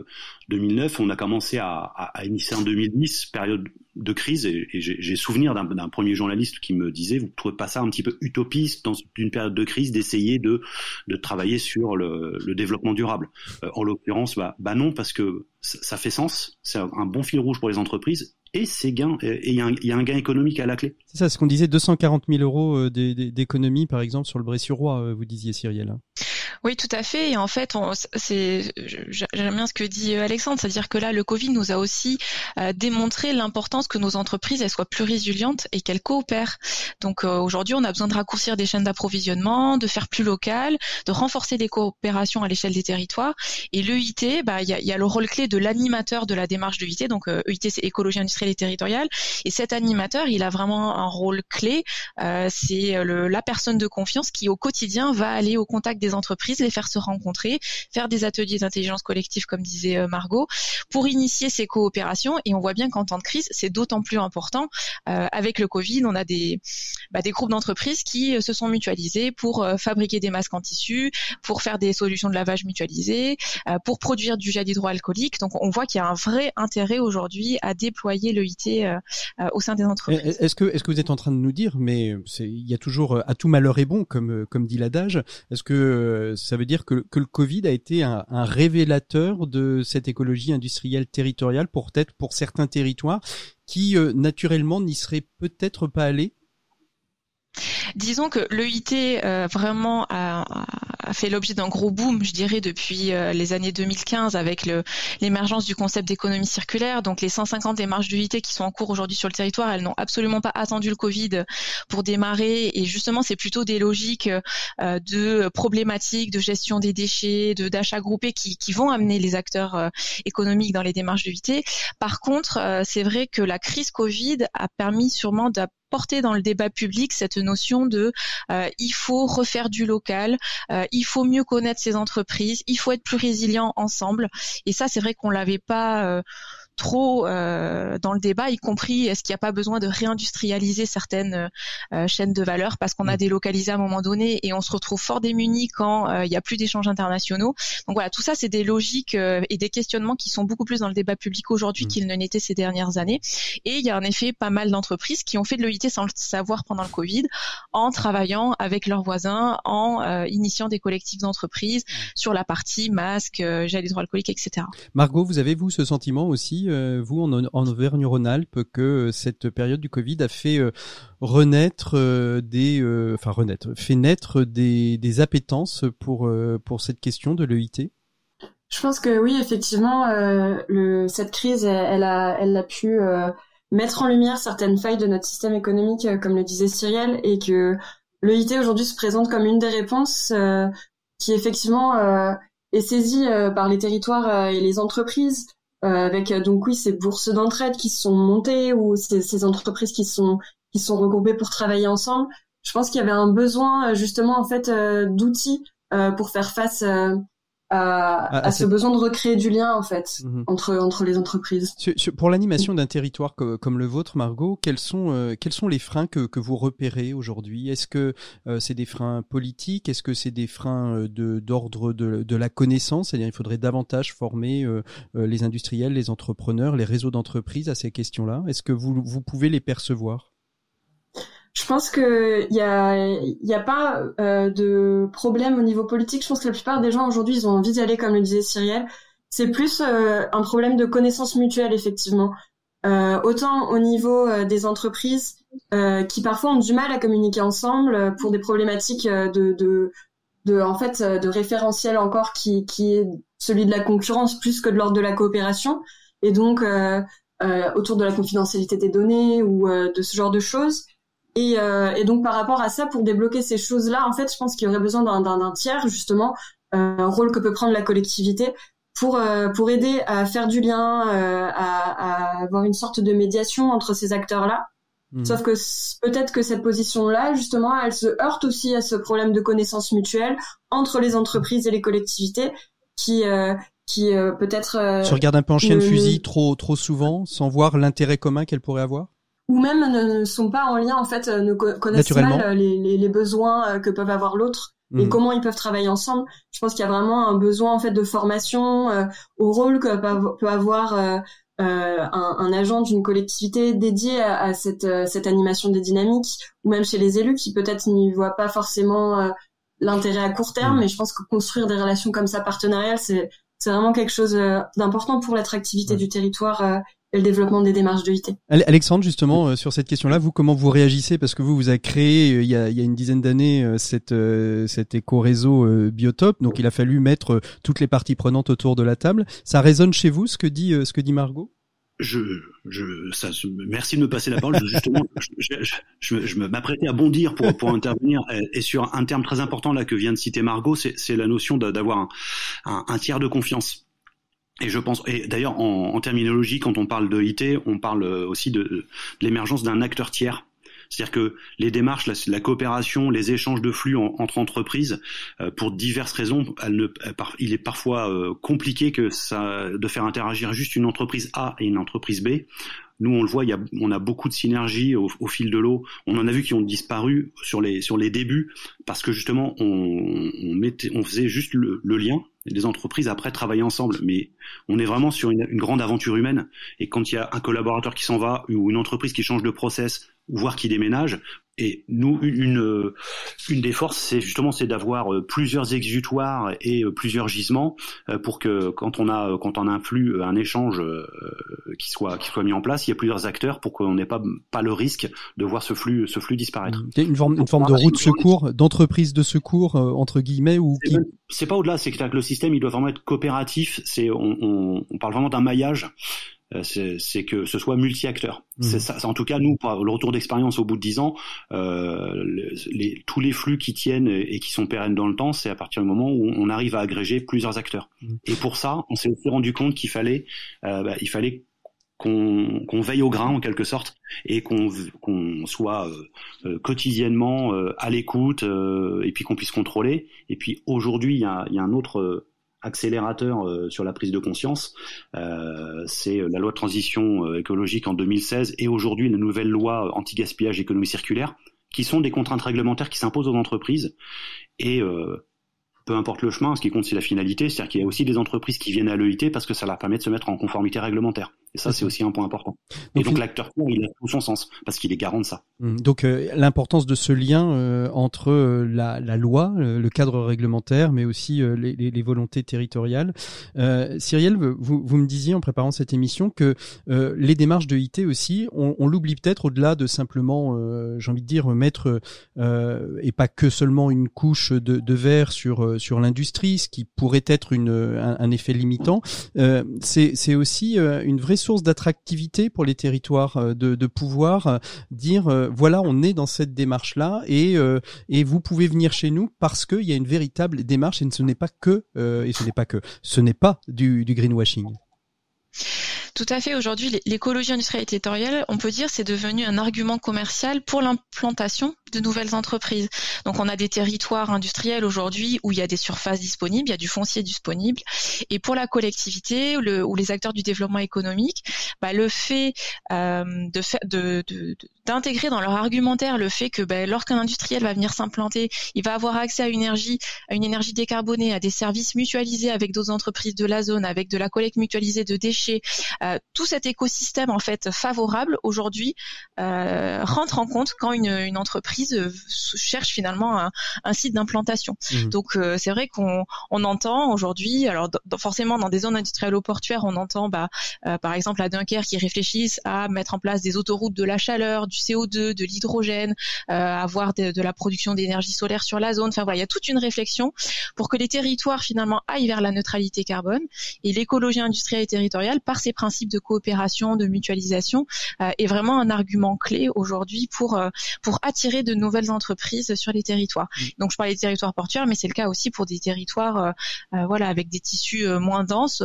2009, on a commencé à, à, à, initier en 2010, période de crise, et, et j'ai souvenir d'un premier journaliste qui me disait, vous trouvez pas ça un petit peu utopiste dans une période de crise d'essayer de, de travailler sur le, le développement durable? Euh, En l'occurrence, bah, bah non, parce que ça, ça fait sens, c'est un bon fil rouge pour les entreprises, et c'est gain et il y, a un gain économique à la clé. C'est ça, ce qu'on disait 240 000 euros d'économie par exemple sur le Bressurois, vous disiez Cyrielle. Oui, tout à fait. Et en fait, c'est j'aime bien ce que dit Alexandre, c'est-à-dire que là, le Covid nous a aussi euh, démontré l'importance que nos entreprises elles soient plus résilientes et qu'elles coopèrent. Donc euh, aujourd'hui, on a besoin de raccourcir des chaînes d'approvisionnement, de faire plus local, de renforcer des coopérations à l'échelle des territoires. Et l'EIT, bah, il y a, y a, le rôle clé de l'animateur de la démarche de. Donc euh, EIT, c'est écologie industrielle et territoriale. Et cet animateur, il a vraiment un rôle clé. Euh, c'est la personne de confiance qui au quotidien va aller au contact des entreprises les faire se rencontrer, faire des ateliers d'intelligence collective, comme disait Margot, pour initier ces coopérations. Et on voit bien qu'en temps de crise, c'est d'autant plus important. Euh, avec le Covid, on a des, bah, des groupes d'entreprises qui se sont mutualisés pour euh, fabriquer des masques en tissu, pour faire des solutions de lavage mutualisées, euh, pour produire du gel hydroalcoolique. Donc on voit qu'il y a un vrai intérêt aujourd'hui à déployer l'EIT euh, au sein des entreprises. Est-ce que, est-ce que vous êtes en train de nous dire, mais il y a toujours à tout malheur est bon, comme, comme dit l'adage, est-ce que ça veut dire que, le Covid a été un, un, révélateur de cette écologie industrielle territoriale pour peut-être pour certains territoires qui euh, naturellement n'y seraient peut-être pas allés Disons que l'EIT euh, vraiment a, a fait l'objet d'un gros boom, je dirais, depuis euh, les années 2015 avec l'émergence du concept d'économie circulaire. Donc les 150 démarches d'EIT qui sont en cours aujourd'hui sur le territoire, elles n'ont absolument pas attendu le Covid pour démarrer. Et justement, c'est plutôt des logiques euh, de problématiques, de gestion des déchets, de d'achat groupé qui, qui, vont amener les acteurs euh, économiques dans les démarches d'EIT. Par contre, c'est vrai que la crise Covid a permis sûrement porter dans le débat public cette notion de euh, il faut refaire du local, euh, il faut mieux connaître ces entreprises, il faut être plus résilient ensemble. Et ça, c'est vrai qu'on l'avait pas euh, trop euh, dans le débat, y compris est-ce qu'il n'y a pas besoin de réindustrialiser certaines euh, chaînes de valeur parce qu'on a délocalisé à un moment donné et on se retrouve fort démunis quand euh, il n'y a plus d'échanges internationaux. Donc voilà, tout ça c'est des logiques euh, et des questionnements qui sont beaucoup plus dans le débat public aujourd'hui mmh. qu'ils ne l'étaient ces dernières années. Et il y a en effet pas mal d'entreprises qui ont fait de l'EIT sans le savoir pendant le Covid, en travaillant avec leurs voisins, en euh, initiant des collectifs d'entreprises mmh. sur la partie masque, gel hydroalcoolique, etc. Margot, vous avez vous ce sentiment aussi euh, vous, en, en Auvergne-Rhône-Alpes, que euh, cette période du Covid a fait euh, renaître des, enfin renaître, fait naître des, des appétences pour pour cette question de l'EIT Je pense que oui, effectivement, cette crise, elle, a, elle a pu mettre en lumière certaines failles de notre système économique, comme le disait Cyrielle, et que l'EIT aujourd'hui se présente comme une des réponses qui effectivement est saisie par les territoires et les entreprises avec euh, donc oui ces bourses d'entraide qui se sont montées ou ces, ces, entreprises qui sont qui sont regroupées pour travailler ensemble. Je pense qu'il y avait un besoin euh, justement en fait d'outils pour faire face à, à, ce besoin de recréer du lien en fait mmh. entre entre les entreprises. pour l'animation d'un territoire comme, le vôtre, Margot, quels sont euh, quels sont les freins que, que vous repérez aujourd'hui? Est-ce que euh, c'est des freins politiques? Est-ce que c'est des freins euh, de d'ordre de, de la connaissance? C'est-à-dire il faudrait davantage former les industriels, les entrepreneurs, les réseaux d'entreprises à ces questions-là? Est-ce que vous vous pouvez les percevoir? Pense que il y a, y a pas euh, de problème au niveau politique. Je pense que la plupart des gens aujourd'hui, ils ont envie d'y aller, comme le disait Cyrielle. C'est plus euh, un problème de connaissance mutuelle, effectivement. Euh, autant au niveau euh, des entreprises qui parfois ont du mal à communiquer ensemble pour des problématiques de, de, de, en fait, de référentiel encore qui, qui est celui de la concurrence plus que de l'ordre de la coopération. Et donc, autour de la confidentialité des données ou de ce genre de choses. Et, euh, et, donc par rapport à ça, pour débloquer ces choses-là, en fait, je pense qu'il y aurait besoin d'un tiers justement, euh, un rôle que peut prendre la collectivité pour euh, pour aider à faire du lien, euh, à, à, avoir une sorte de médiation entre ces acteurs-là. Mmh. Sauf que peut-être que cette position-là, justement, elle se heurte aussi à ce problème de connaissance mutuelle entre les entreprises et les collectivités, qui euh, qui peut-être. tu regardes un peu en chien de fusil trop trop souvent, sans voir l'intérêt commun qu'elle pourrait avoir? Ou même ne, sont pas en lien en fait ne connaissent mal euh, les, les, les, besoins euh, que peuvent avoir l'autre et mhm. comment ils peuvent travailler ensemble je pense qu'il y a vraiment un besoin en fait de formation euh, au rôle que peut avoir euh, un, un, agent d'une collectivité dédié à, à cette, cette animation des dynamiques ou même chez les élus qui peut-être n'y voient pas forcément l'intérêt à court terme mhm. mais je pense que construire des relations comme ça partenariales c'est c'est vraiment quelque chose d'important pour l'attractivité du territoire le développement des démarches de IT. Alexandre, justement, euh, sur cette question-là, vous, comment vous réagissez? Parce que vous, vous avez créé, euh, il, y a, il y a une dizaine d'années, euh, cette, cet éco-réseau Biotop, donc il a fallu mettre toutes les parties prenantes autour de la table. Ça résonne chez vous, ce que dit, ce que dit Margot? Je, je, ça, merci de me passer la parole. justement, je, je, je m'apprêtais à bondir pour, pour intervenir. Et sur un terme très important là que vient de citer Margot, c'est la notion d'avoir un, un, un, tiers de confiance. Et je pense, et d'ailleurs en, terminologie, quand on parle de IT, on parle aussi de, l'émergence d'un acteur tiers. C'est-à-dire que les démarches, la, coopération, les échanges de flux entre entreprises, euh, pour diverses raisons, il est parfois euh, compliqué que ça, de faire interagir juste une entreprise A et une entreprise B. Nous, on le voit, il y a, on a beaucoup de synergies au, fil de l'eau. On en a vu qui ont disparu sur les sur les débuts parce que justement, on, mettait, on faisait juste le lien les entreprises après travaillent ensemble. Mais on est vraiment sur une, une grande aventure humaine. Et quand il y a un collaborateur qui s'en va ou une entreprise qui change de process, voire qui déménage, et nous, une, une des forces, c'est justement c'est d'avoir euh, plusieurs exutoires et euh, plusieurs gisements euh, pour que quand on a quand on a un flux, un échange qui soit qui soit mis en place, il y a plusieurs acteurs pour qu'on n'ait pas pas le risque de voir ce flux ce flux disparaître. Une forme une forme de route de secours, d'entreprise de secours entre guillemets ou qui c'est pas au-delà, c'est que le système il doit vraiment être coopératif. C'est on, on, on parle vraiment d'un maillage. Euh, c'est que ce soit multi-acteurs. Mmh. C'est ça. En tout cas, nous, le retour d'expérience au bout de dix ans, euh, les, tous les flux qui tiennent et qui sont pérennes dans le temps, c'est à partir du moment où on arrive à agréger plusieurs acteurs. Mmh. Et pour ça, on s'est aussi rendu compte qu'il fallait, euh, bah, il fallait qu'on qu'on veille au grain en quelque sorte et qu'on qu'on soit euh, euh quotidiennement euh, à l'écoute et puis qu'on puisse contrôler. Et puis aujourd'hui, il y a, y a un autre accélérateur euh, sur la prise de conscience, euh, c'est la loi de transition euh, écologique en 2016 et aujourd'hui une nouvelle loi anti-gaspillage économie circulaire, qui sont des contraintes réglementaires qui s'imposent aux entreprises. Et peu importe le chemin, ce qui compte c'est la finalité, c'est-à-dire qu'il y a aussi des entreprises qui viennent à l'EIT parce que ça leur permet de se mettre en conformité réglementaire. Et ça, c'est aussi un point important. Et donc, l'acteur il a tout son sens parce qu'il est garant de ça. Mmh. Donc euh, l'importance de ce lien euh, entre euh, la, la, loi, le cadre réglementaire, mais aussi les, les, les, volontés territoriales. Cyrielle, vous, vous, me disiez en préparant cette émission que les démarches de IT aussi, on, on l'oublie peut-être au-delà de simplement, j'ai envie de dire, mettre et pas que seulement une couche de, de verre sur sur l'industrie, ce qui pourrait être une, un, un effet limitant. c'est aussi une vraie source d'attractivité pour les territoires, euh, de, pouvoir euh, dire euh, voilà, on est dans cette démarche-là et, et vous pouvez venir chez nous parce qu'il y a une véritable démarche et ce n'est pas que et ce n'est pas que ce n'est pas du greenwashing. Tout à fait. Aujourd'hui, l'écologie industrielle et territoriale, on peut dire, c'est devenu un argument commercial pour l'implantation de nouvelles entreprises. Donc, on a des territoires industriels aujourd'hui où il y a des surfaces disponibles, il y a du foncier disponible. Et pour la collectivité le, ou les acteurs du développement économique, bah, le fait euh, de, de, de, d'intégrer dans leur argumentaire le fait que bah, lorsqu'un industriel va venir s'implanter, il va avoir accès à une énergie, à une énergie décarbonée, à des services mutualisés avec d'autres entreprises de la zone, avec de la collecte mutualisée de déchets, tout cet écosystème en fait favorable aujourd'hui rentre en compte quand une, une entreprise cherche finalement un, un site d'implantation. Mmh. Donc c'est vrai qu'on on entend aujourd'hui, alors forcément dans des zones industrielles ou portuaires, on entend bah, par exemple à Dunkerque qui réfléchissent à mettre en place des autoroutes de la chaleur, du CO2, de l'hydrogène, avoir de, de la production d'énergie solaire sur la zone. Enfin voilà, il y a toute une réflexion pour que les territoires finalement aillent vers la neutralité carbone et l'écologie industrielle et territoriale par ses principes de coopération, de mutualisation euh, est vraiment un argument clé aujourd'hui pour euh, pour attirer de nouvelles entreprises sur les territoires. Mm. Donc je parlais des territoires portuaires, mais c'est le cas aussi pour des territoires euh, voilà avec des tissus moins denses.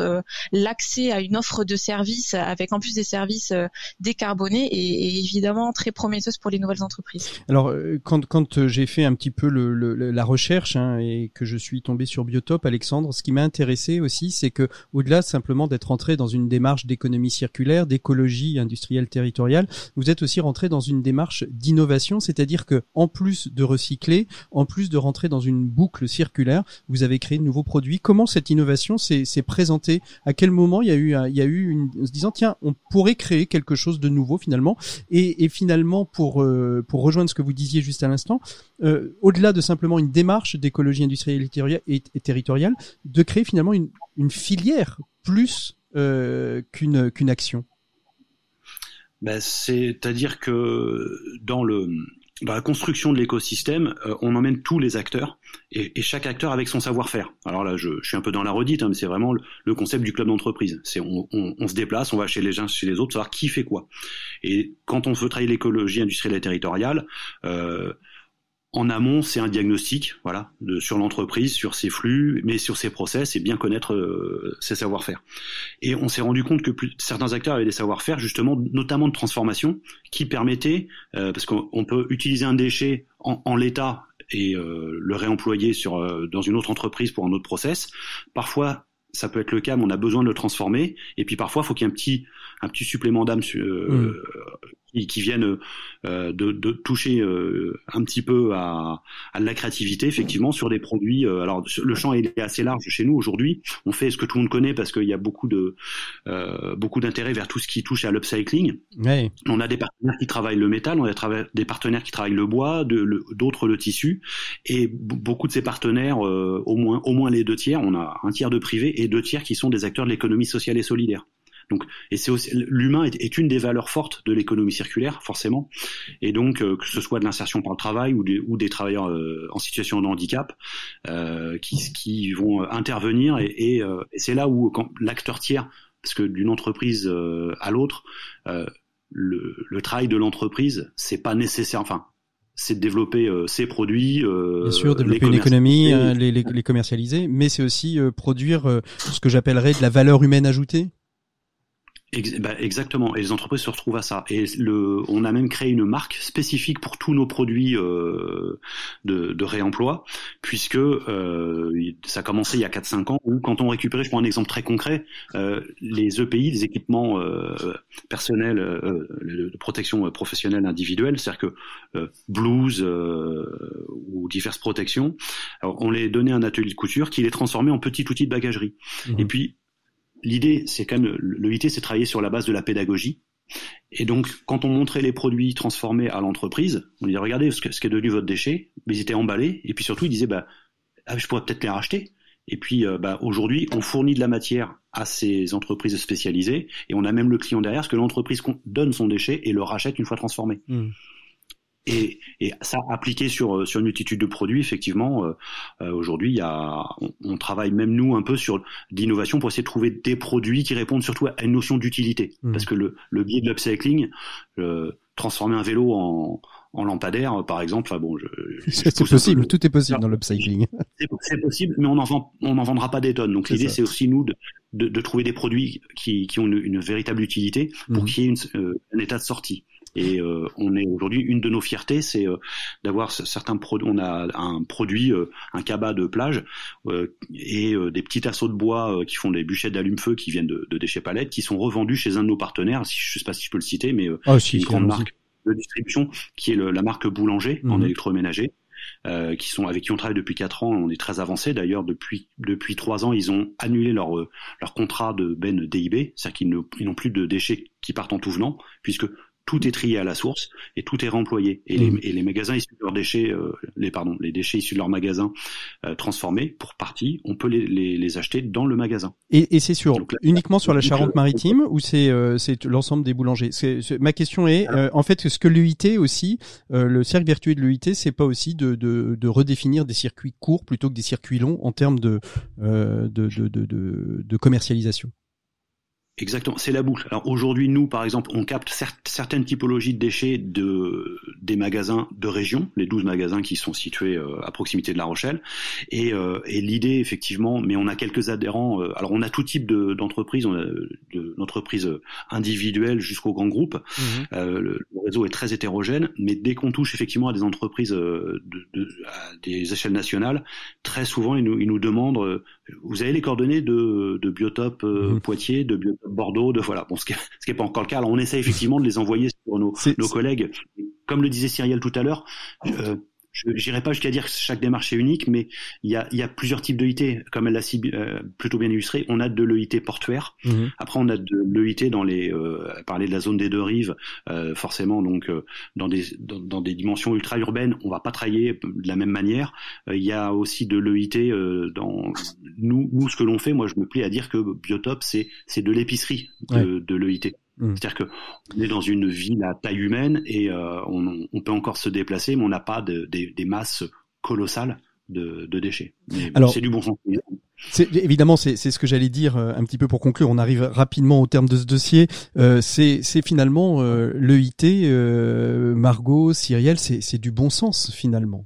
L'accès à une offre de services avec en plus des services décarbonés est, évidemment très prometteuse pour les nouvelles entreprises. Alors quand quand j'ai fait un petit peu le, la recherche hein, et que je suis tombé sur Biotop, Alexandre, ce qui m'a intéressé aussi, c'est que au-delà simplement d'être entré dans une démarche d'économie circulaire, d'écologie industrielle territoriale, vous êtes aussi rentré dans une démarche d'innovation, c'est-à-dire que en plus de recycler, en plus de rentrer dans une boucle circulaire, vous avez créé de nouveaux produits. Comment cette innovation s'est présentée? À quel moment il y a eu, il y a eu une, se disant tiens, on pourrait créer quelque chose de nouveau finalement? Et, et finalement pour euh, pour rejoindre ce que vous disiez juste à l'instant, euh, au-delà de simplement une démarche d'écologie industrielle et, territoriale, de créer finalement une, filière plus euh, qu'une qu'une action. Ben, C'est-à-dire que dans le dans la construction de l'écosystème, euh, on emmène tous les acteurs et, chaque acteur avec son savoir-faire. Alors là, je, suis un peu dans la redite, hein, mais c'est vraiment le, concept du club d'entreprise. C'est on, on, se déplace, on va chez les uns, chez les autres, savoir qui fait quoi. Et quand on veut travailler l'écologie industrielle et territoriale, euh, en amont, c'est un diagnostic, voilà, de, sur l'entreprise, sur ses flux, mais sur ses process et bien connaître euh, ses savoir-faire. Et on s'est rendu compte que plus, certains acteurs avaient des savoir-faire, justement, notamment de transformation, qui permettaient, euh, parce qu'on peut utiliser un déchet en, en l'état et euh, le réemployer sur dans une autre entreprise pour un autre process. Parfois, ça peut être le cas, mais on a besoin de le transformer. Et puis parfois, il faut qu'il y ait un petit, un petit supplément d'âme euh, mm. qui, vienne euh, de, de, toucher euh, un petit peu à, à, la créativité, effectivement, sur des produits. Alors, le champ est assez large chez nous aujourd'hui. On fait ce que tout le monde connaît parce qu'il y a beaucoup de beaucoup d'intérêt vers tout ce qui touche à l'upcycling. On a des partenaires qui travaillent le métal, on a des partenaires qui travaillent le bois, d'autres le, le, tissu, et beaucoup de ces partenaires, au moins au moins les deux tiers, on a un tiers de privé et deux tiers qui sont des acteurs de l'économie sociale et solidaire. Donc, et c'est aussi l'humain est, une des valeurs fortes de l'économie circulaire, forcément. Et donc, euh, que ce soit de l'insertion par le travail ou des, ou des travailleurs euh, en situation de handicap euh, qui, qui vont intervenir. Et, et, et c'est là où l'acteur tiers, parce que d'une entreprise à l'autre, le, le, travail de l'entreprise, c'est pas nécessaire. Enfin, c'est de développer euh, ses produits. Euh, Bien sûr, développer une économie, euh, les, les, les, commercialiser, mais c'est aussi produire ce que j'appellerais de la valeur humaine ajoutée. Bah, exactement. Et les entreprises se retrouvent à ça. Et le, on a même créé une marque spécifique pour tous nos produits euh, de, de, réemploi, puisque euh, ça a commencé il y a 4-5 ans, où quand on récupérait, je prends un exemple très concret, euh, les EPI, les équipements euh, personnels euh, de protection professionnelle individuelle, c'est-à-dire que blues ou diverses protections, on les donnait à un atelier de couture qui les transformait en petits outils de bagagerie. Mmh. Et puis l'idée, c'est quand même, le c'est travailler sur la base de la pédagogie. Et donc, quand on montrait les produits transformés à l'entreprise, on disait, regardez ce, ce qui est devenu votre déchet, mais ils étaient emballés, et puis surtout, ils disaient, bah, ah, je pourrais peut-être les racheter. Et puis, euh, bah, aujourd'hui, on fournit de la matière à ces entreprises spécialisées, et on a même le client derrière, parce que l'entreprise donne son déchet et le rachète une fois transformé. Mmh. Et, et, ça appliqué sur euh, sur une multitude de produits, effectivement, euh, euh, aujourd'hui, il y a, on, travaille même nous un peu sur l'innovation pour essayer de trouver des produits qui répondent surtout à une notion d'utilité, mmh. parce que le, le biais de l'upcycling, transformer un vélo en, en lampadaire, par exemple, enfin bon, c'est possible, tout est possible dans l'upcycling. C'est possible, mais on n'en vend, on en vendra pas des tonnes. Donc l'idée, c'est aussi nous de, de, de, trouver des produits qui, qui ont une, une véritable utilité pour mmh. qu'il y ait une, un état de sortie. Et euh, on est aujourd'hui une de nos fiertés, c'est euh, d'avoir certains produits. On a un produit, euh, un cabas de plage et des petits assauts de bois qui font des bûchettes d'allume-feu qui viennent de, de, déchets palettes, qui sont revendus chez un de nos partenaires. Si, je sais pas si je peux le citer, mais oh, si, une grande marque de distribution qui est le, la marque Boulanger en mhm. électroménager euh, qui sont avec qui on travaille depuis quatre ans. On est très avancé d'ailleurs depuis depuis trois ans. Ils ont annulé leur leur contrat de ben DIB, c'est-à-dire qu'ils n'ont plus de déchets qui partent en tout venant, puisque tout est trié à la source et tout est réemployé. Et, les, mmh. et les, magasins issus de leurs déchets, euh, les pardon, les déchets issus de leurs magasins euh, transformés, pour partie, on peut les, les, les acheter dans le magasin. Et, et c'est sur uniquement sur la Charente-Maritime ou c'est euh, c'est l'ensemble des boulangers? Ma question est, en fait, ce que l'UIT aussi, le cercle vertueux de l'UIT, c'est pas aussi de, de, de, redéfinir des circuits courts plutôt que des circuits longs en termes de, de, de, de, de commercialisation? Exactement, c'est la boucle. Alors aujourd'hui, nous, par exemple, on capte certaines typologies de déchets de des magasins de région, les 12 magasins qui sont situés euh, à proximité de La Rochelle. Et, euh, et l'idée, effectivement, mais on a quelques adhérents. Euh, alors on a tout type d'entreprises, on a d'entreprises individuelles jusqu'aux grands groupes. Mmh. Le, réseau est très hétérogène, mais dès qu'on touche effectivement à des entreprises de, de, à des échelles nationales, très souvent ils nous, ils nous demandent vous avez les coordonnées de, de Biotop mmh. Poitiers, de Biotop Bordeaux, de voilà. Bon, ce qui n'est pas encore le cas. Alors, on essaie effectivement de les envoyer sur nos, nos collègues. Comme le disait Cyrielle tout à l'heure, euh, je n'irai pas jusqu'à dire que chaque démarche est unique, mais il y a, y a plusieurs types d'EIT, comme elle l'a euh, plutôt bien illustré. On a de l'EIT portuaire. Mhm. Après, on a de l'EIT dans les, euh, parler de la zone des deux rives, euh, forcément, donc euh, dans des dans, des dimensions ultra urbaines, on va pas travailler de la même manière. Il y a aussi de l'EIT dans nous, nous ce que l'on fait. Moi, je me plais à dire que Biotop, c'est c'est de l'épicerie de, de l'EIT. Mmh. C'est-à-dire qu'on est dans une ville à taille humaine et euh, on, on, peut encore se déplacer, mais on n'a pas de, des masses colossales de, de déchets. Alors, c'est du bon sens. C'est, évidemment, c'est, ce que j'allais dire euh, un petit peu pour conclure. On arrive rapidement au terme de ce dossier. Euh, c'est, finalement euh, l'EIT, euh, Margot, Cyrielle, c'est du bon sens finalement.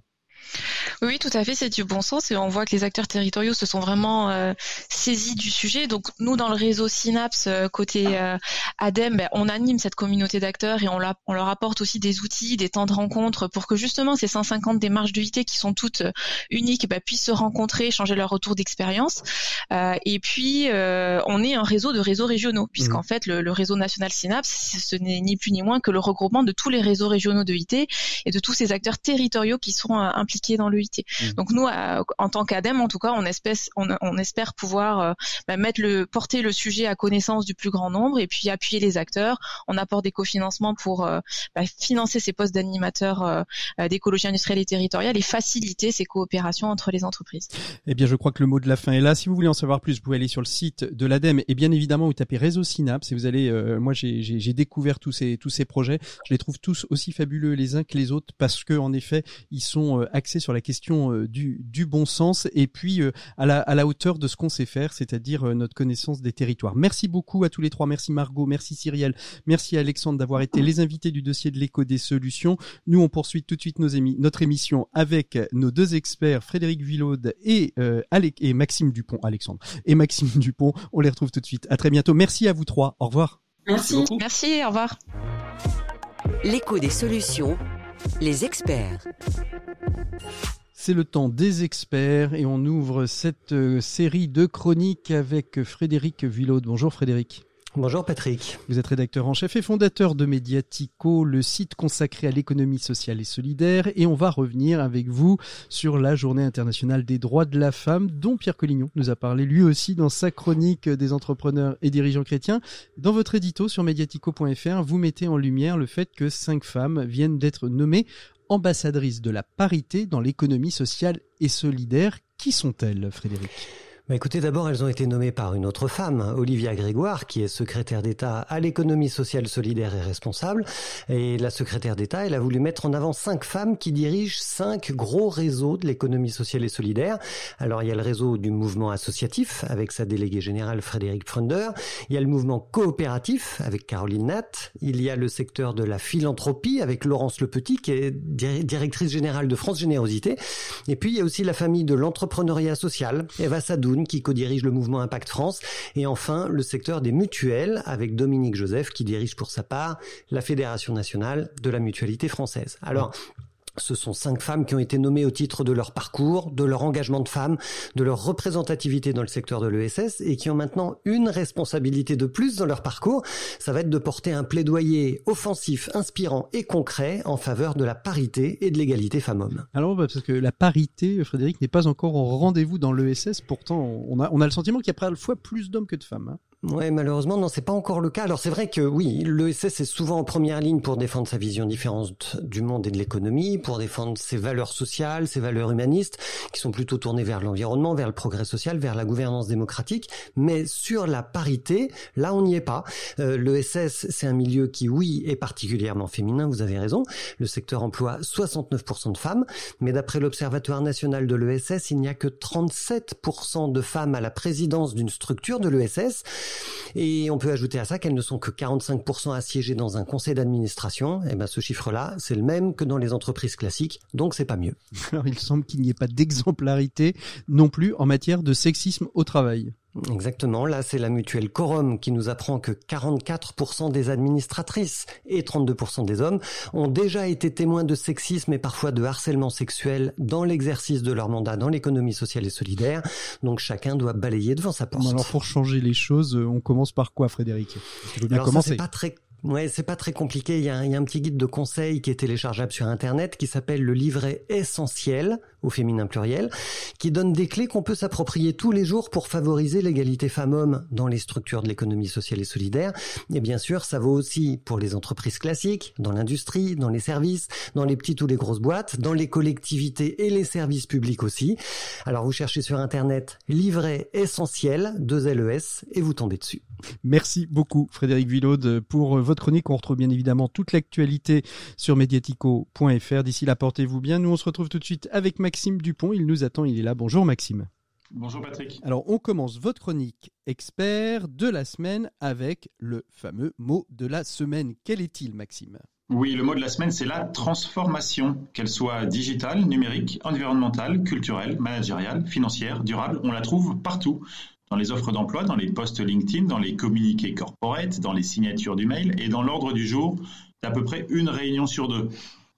Oui, tout à fait, c'est du bon sens et on voit que les acteurs territoriaux se sont vraiment euh, saisis du sujet. Donc nous, dans le réseau Synapse, euh, côté euh, ADEME, ben, on anime cette communauté d'acteurs et on, on, leur apporte aussi des outils, des temps de rencontre pour que justement ces 150 démarches d'UIT qui sont toutes uniques ben, puissent se rencontrer, changer leur retour d'expérience. et puis, on est un réseau de réseaux régionaux, puisqu'en mmh. fait, le, réseau national Synapse, ce n'est ni plus ni moins que le regroupement de tous les réseaux régionaux de IT et de tous ces acteurs territoriaux qui sont impliqués dans l'UIT. Mmh. Donc nous, en tant qu'ADEME, en tout cas, on, on, espère pouvoir euh, bah, mettre le, porter le sujet à connaissance du plus grand nombre et puis appuyer les acteurs. On apporte des cofinancements pour euh, bah, financer ces postes d'animateurs euh, d'écologie industrielle et territoriale et faciliter ces coopérations entre les entreprises. Eh bien, je crois que le mot de la fin est là. Si vous voulez en savoir plus, vous pouvez aller sur le site de l'ADEME et bien évidemment, vous tapez Réseau Synapse et vous allez. moi, j'ai découvert tous ces tous ces projets. Je les trouve tous aussi fabuleux les uns que les autres parce que en effet, ils sont axés sur la question euh, du, du, bon sens et puis euh, à, la, à la hauteur de ce qu'on sait faire, c'est-à-dire euh, notre connaissance des territoires. Merci beaucoup à tous les trois. Merci Margot, merci Cyrielle, merci Alexandre d'avoir été les invités du dossier de l'écho des solutions. Nous, on poursuit tout de suite nos notre émission avec nos deux experts, Frédéric Villaude et, et Maxime Dupont. Alexandre et Maxime Dupont. On les retrouve tout de suite. À très bientôt. Merci à vous trois. Au revoir. Merci. Merci, merci au revoir. L'écho des solutions, les experts. C'est le temps des experts et on ouvre cette euh, série de chroniques avec Frédéric Villaude. Bonjour Frédéric. Bonjour Patrick. Vous êtes rédacteur en chef et fondateur de Mediatico, le site consacré à l'économie sociale et solidaire. Et on va revenir avec vous sur la journée internationale des droits de la femme, dont Pierre Collignon nous a parlé lui aussi dans sa chronique des entrepreneurs et dirigeants chrétiens. Dans votre édito sur mediatico.fr, vous mettez en lumière le fait que cinq femmes viennent d'être nommées ambassadrice de la parité dans l'économie sociale et solidaire. Qui sont-elles, Frédéric? Bah écoutez, d'abord, elles ont été nommées par une autre femme, Olivia Grégoire, qui est secrétaire d'État à l'économie sociale solidaire et responsable. Et la secrétaire d'État, elle a voulu mettre en avant cinq femmes qui dirigent cinq gros réseaux de l'économie sociale et solidaire. Alors, il y a le réseau du mouvement associatif, avec sa déléguée générale Frédéric Fronder. Il y a le mouvement coopératif, avec Caroline Natt. Il y a le secteur de la philanthropie, avec Laurence Le Petit, qui est directrice générale de France Générosité. Et puis, il y a aussi la famille de l'entrepreneuriat social, Eva Sadoun, qui co-dirige le mouvement Impact France. Et enfin, le secteur des mutuelles avec Dominique Joseph qui dirige pour sa part la Fédération nationale de la mutualité française. Alors, Ce sont cinq femmes qui ont été nommées au titre de leur parcours, de leur engagement de femmes, de leur représentativité dans le secteur de l'ESS et qui ont maintenant une responsabilité de plus dans leur parcours. Ça va être de porter un plaidoyer offensif, inspirant et concret en faveur de la parité et de l'égalité femmes-hommes. Alors, bah, parce que la parité, Frédéric, n'est pas encore au rendez-vous dans l'ESS. Pourtant, on a, on a le sentiment qu'il y a parfois plus d'hommes que de femmes. Hein. Ouais, malheureusement, non, c'est pas encore le cas. Alors c'est vrai que oui, l'ESS est souvent en première ligne pour défendre sa vision différente du monde et de l'économie, pour défendre ses valeurs sociales, ses valeurs humanistes, qui sont plutôt tournées vers l'environnement, vers le progrès social, vers la gouvernance démocratique. Mais sur la parité, là, on n'y est pas. Euh, L'ESS, c'est un milieu qui, oui, est particulièrement féminin, vous avez raison. Le secteur emploie 69% de femmes, mais d'après l'Observatoire national de l'ESS, il n'y a que 37% de femmes à la présidence d'une structure de l'ESS. Et on peut ajouter à ça qu'elles ne sont que 45% assiégées dans un conseil d'administration. Et eh ben ce chiffre-là, c'est le même que dans les entreprises classiques, donc c'est pas mieux. Alors il semble qu'il n'y ait pas d'exemplarité non plus en matière de sexisme au travail. Exactement. Là, c'est la mutuelle Corum qui nous apprend que 44% des administratrices et 32% des hommes ont déjà été témoins de sexisme et parfois de harcèlement sexuel dans l'exercice de leur mandat dans l'économie sociale et solidaire. Donc chacun doit balayer devant sa porte. Alors pour changer les choses, on commence par quoi, Frédéric? Bien Alors c'est pas très Ouais, c'est pas très compliqué. Il y, a un, petit guide de conseils qui est téléchargeable sur Internet qui s'appelle le livret essentiel féminin pluriel, qui donne des clés qu'on peut s'approprier tous les jours pour favoriser l'égalité femmes-hommes dans les structures de l'économie sociale et solidaire. Et bien sûr, ça vaut aussi pour les entreprises classiques, dans l'industrie, dans les services, dans les petites ou les grosses boîtes, dans les collectivités et les services publics aussi. Alors vous cherchez sur Internet livret essentiel, 2 LES, et vous tombez dessus. Merci beaucoup Frédéric Villaude pour votre chronique. On retrouve bien évidemment toute l'actualité sur mediatico.fr. D'ici là, portez-vous bien. Nous, on se retrouve tout de suite avec Maxime Dupont. Il nous attend, il est là. Bonjour Maxime. Bonjour Patrick. Alors on commence votre chronique expert de la semaine avec le fameux mot de la semaine. Quel est-il Maxime? Oui, le mot de la semaine, c'est la transformation, qu'elle soit digitale, numérique, environnementale, culturelle, managériale, financière, durable. On la trouve partout dans les offres d'emploi, dans les posts LinkedIn, dans les communiqués corporate, dans les signatures du mail et dans l'ordre du jour d'à peu près une réunion sur deux.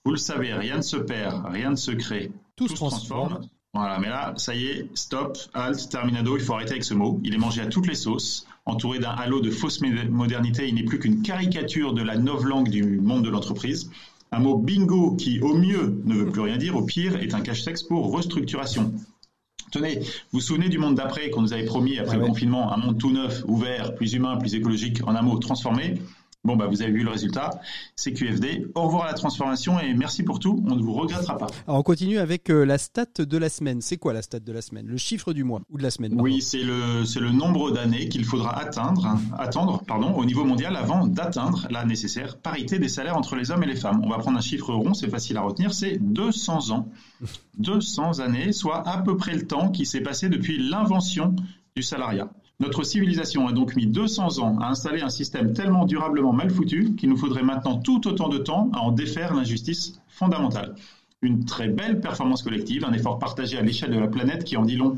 Vous le savez, rien ne se perd, rien ne se crée. Tout, se transforme. Voilà, mais là, ça y est, stop, halt, terminado, il faut arrêter avec ce mot. Il est mangé à toutes les sauces. Entouré d'un halo de fausse modernité, il n'est plus qu'une caricature de la novlangue du monde de l'entreprise. Un mot bingo qui, au mieux, ne veut plus rien dire, au pire, est un cache-texte pour restructuration. Tenez, vous vous souvenez du monde d'après qu'on nous avait promis après le confinement, un monde tout neuf, ouvert, plus humain, plus écologique, en un mot transformé Bon, bah, vous avez vu le résultat. C'est QFD. Au revoir à la transformation et merci pour tout. On ne vous regrettera pas. Alors, on continue avec euh, la stat de la semaine. C'est quoi la stat de la semaine? Le chiffre du mois ou de la semaine Oui, c'est le, c'est le nombre d'années qu'il faudra atteindre, attendre pardon, au niveau mondial avant d'atteindre la nécessaire parité des salaires entre les hommes et les femmes. On va prendre un chiffre rond, c'est facile à retenir, c'est 200 ans. 200 années, soit à peu près le temps qui s'est passé depuis l'invention du salariat. Notre civilisation a donc mis 200 ans à installer un système tellement durablement mal foutu qu'il nous faudrait maintenant tout autant de temps à en défaire l'injustice fondamentale. Une très belle performance collective, un effort partagé à l'échelle de la planète qui en dit long,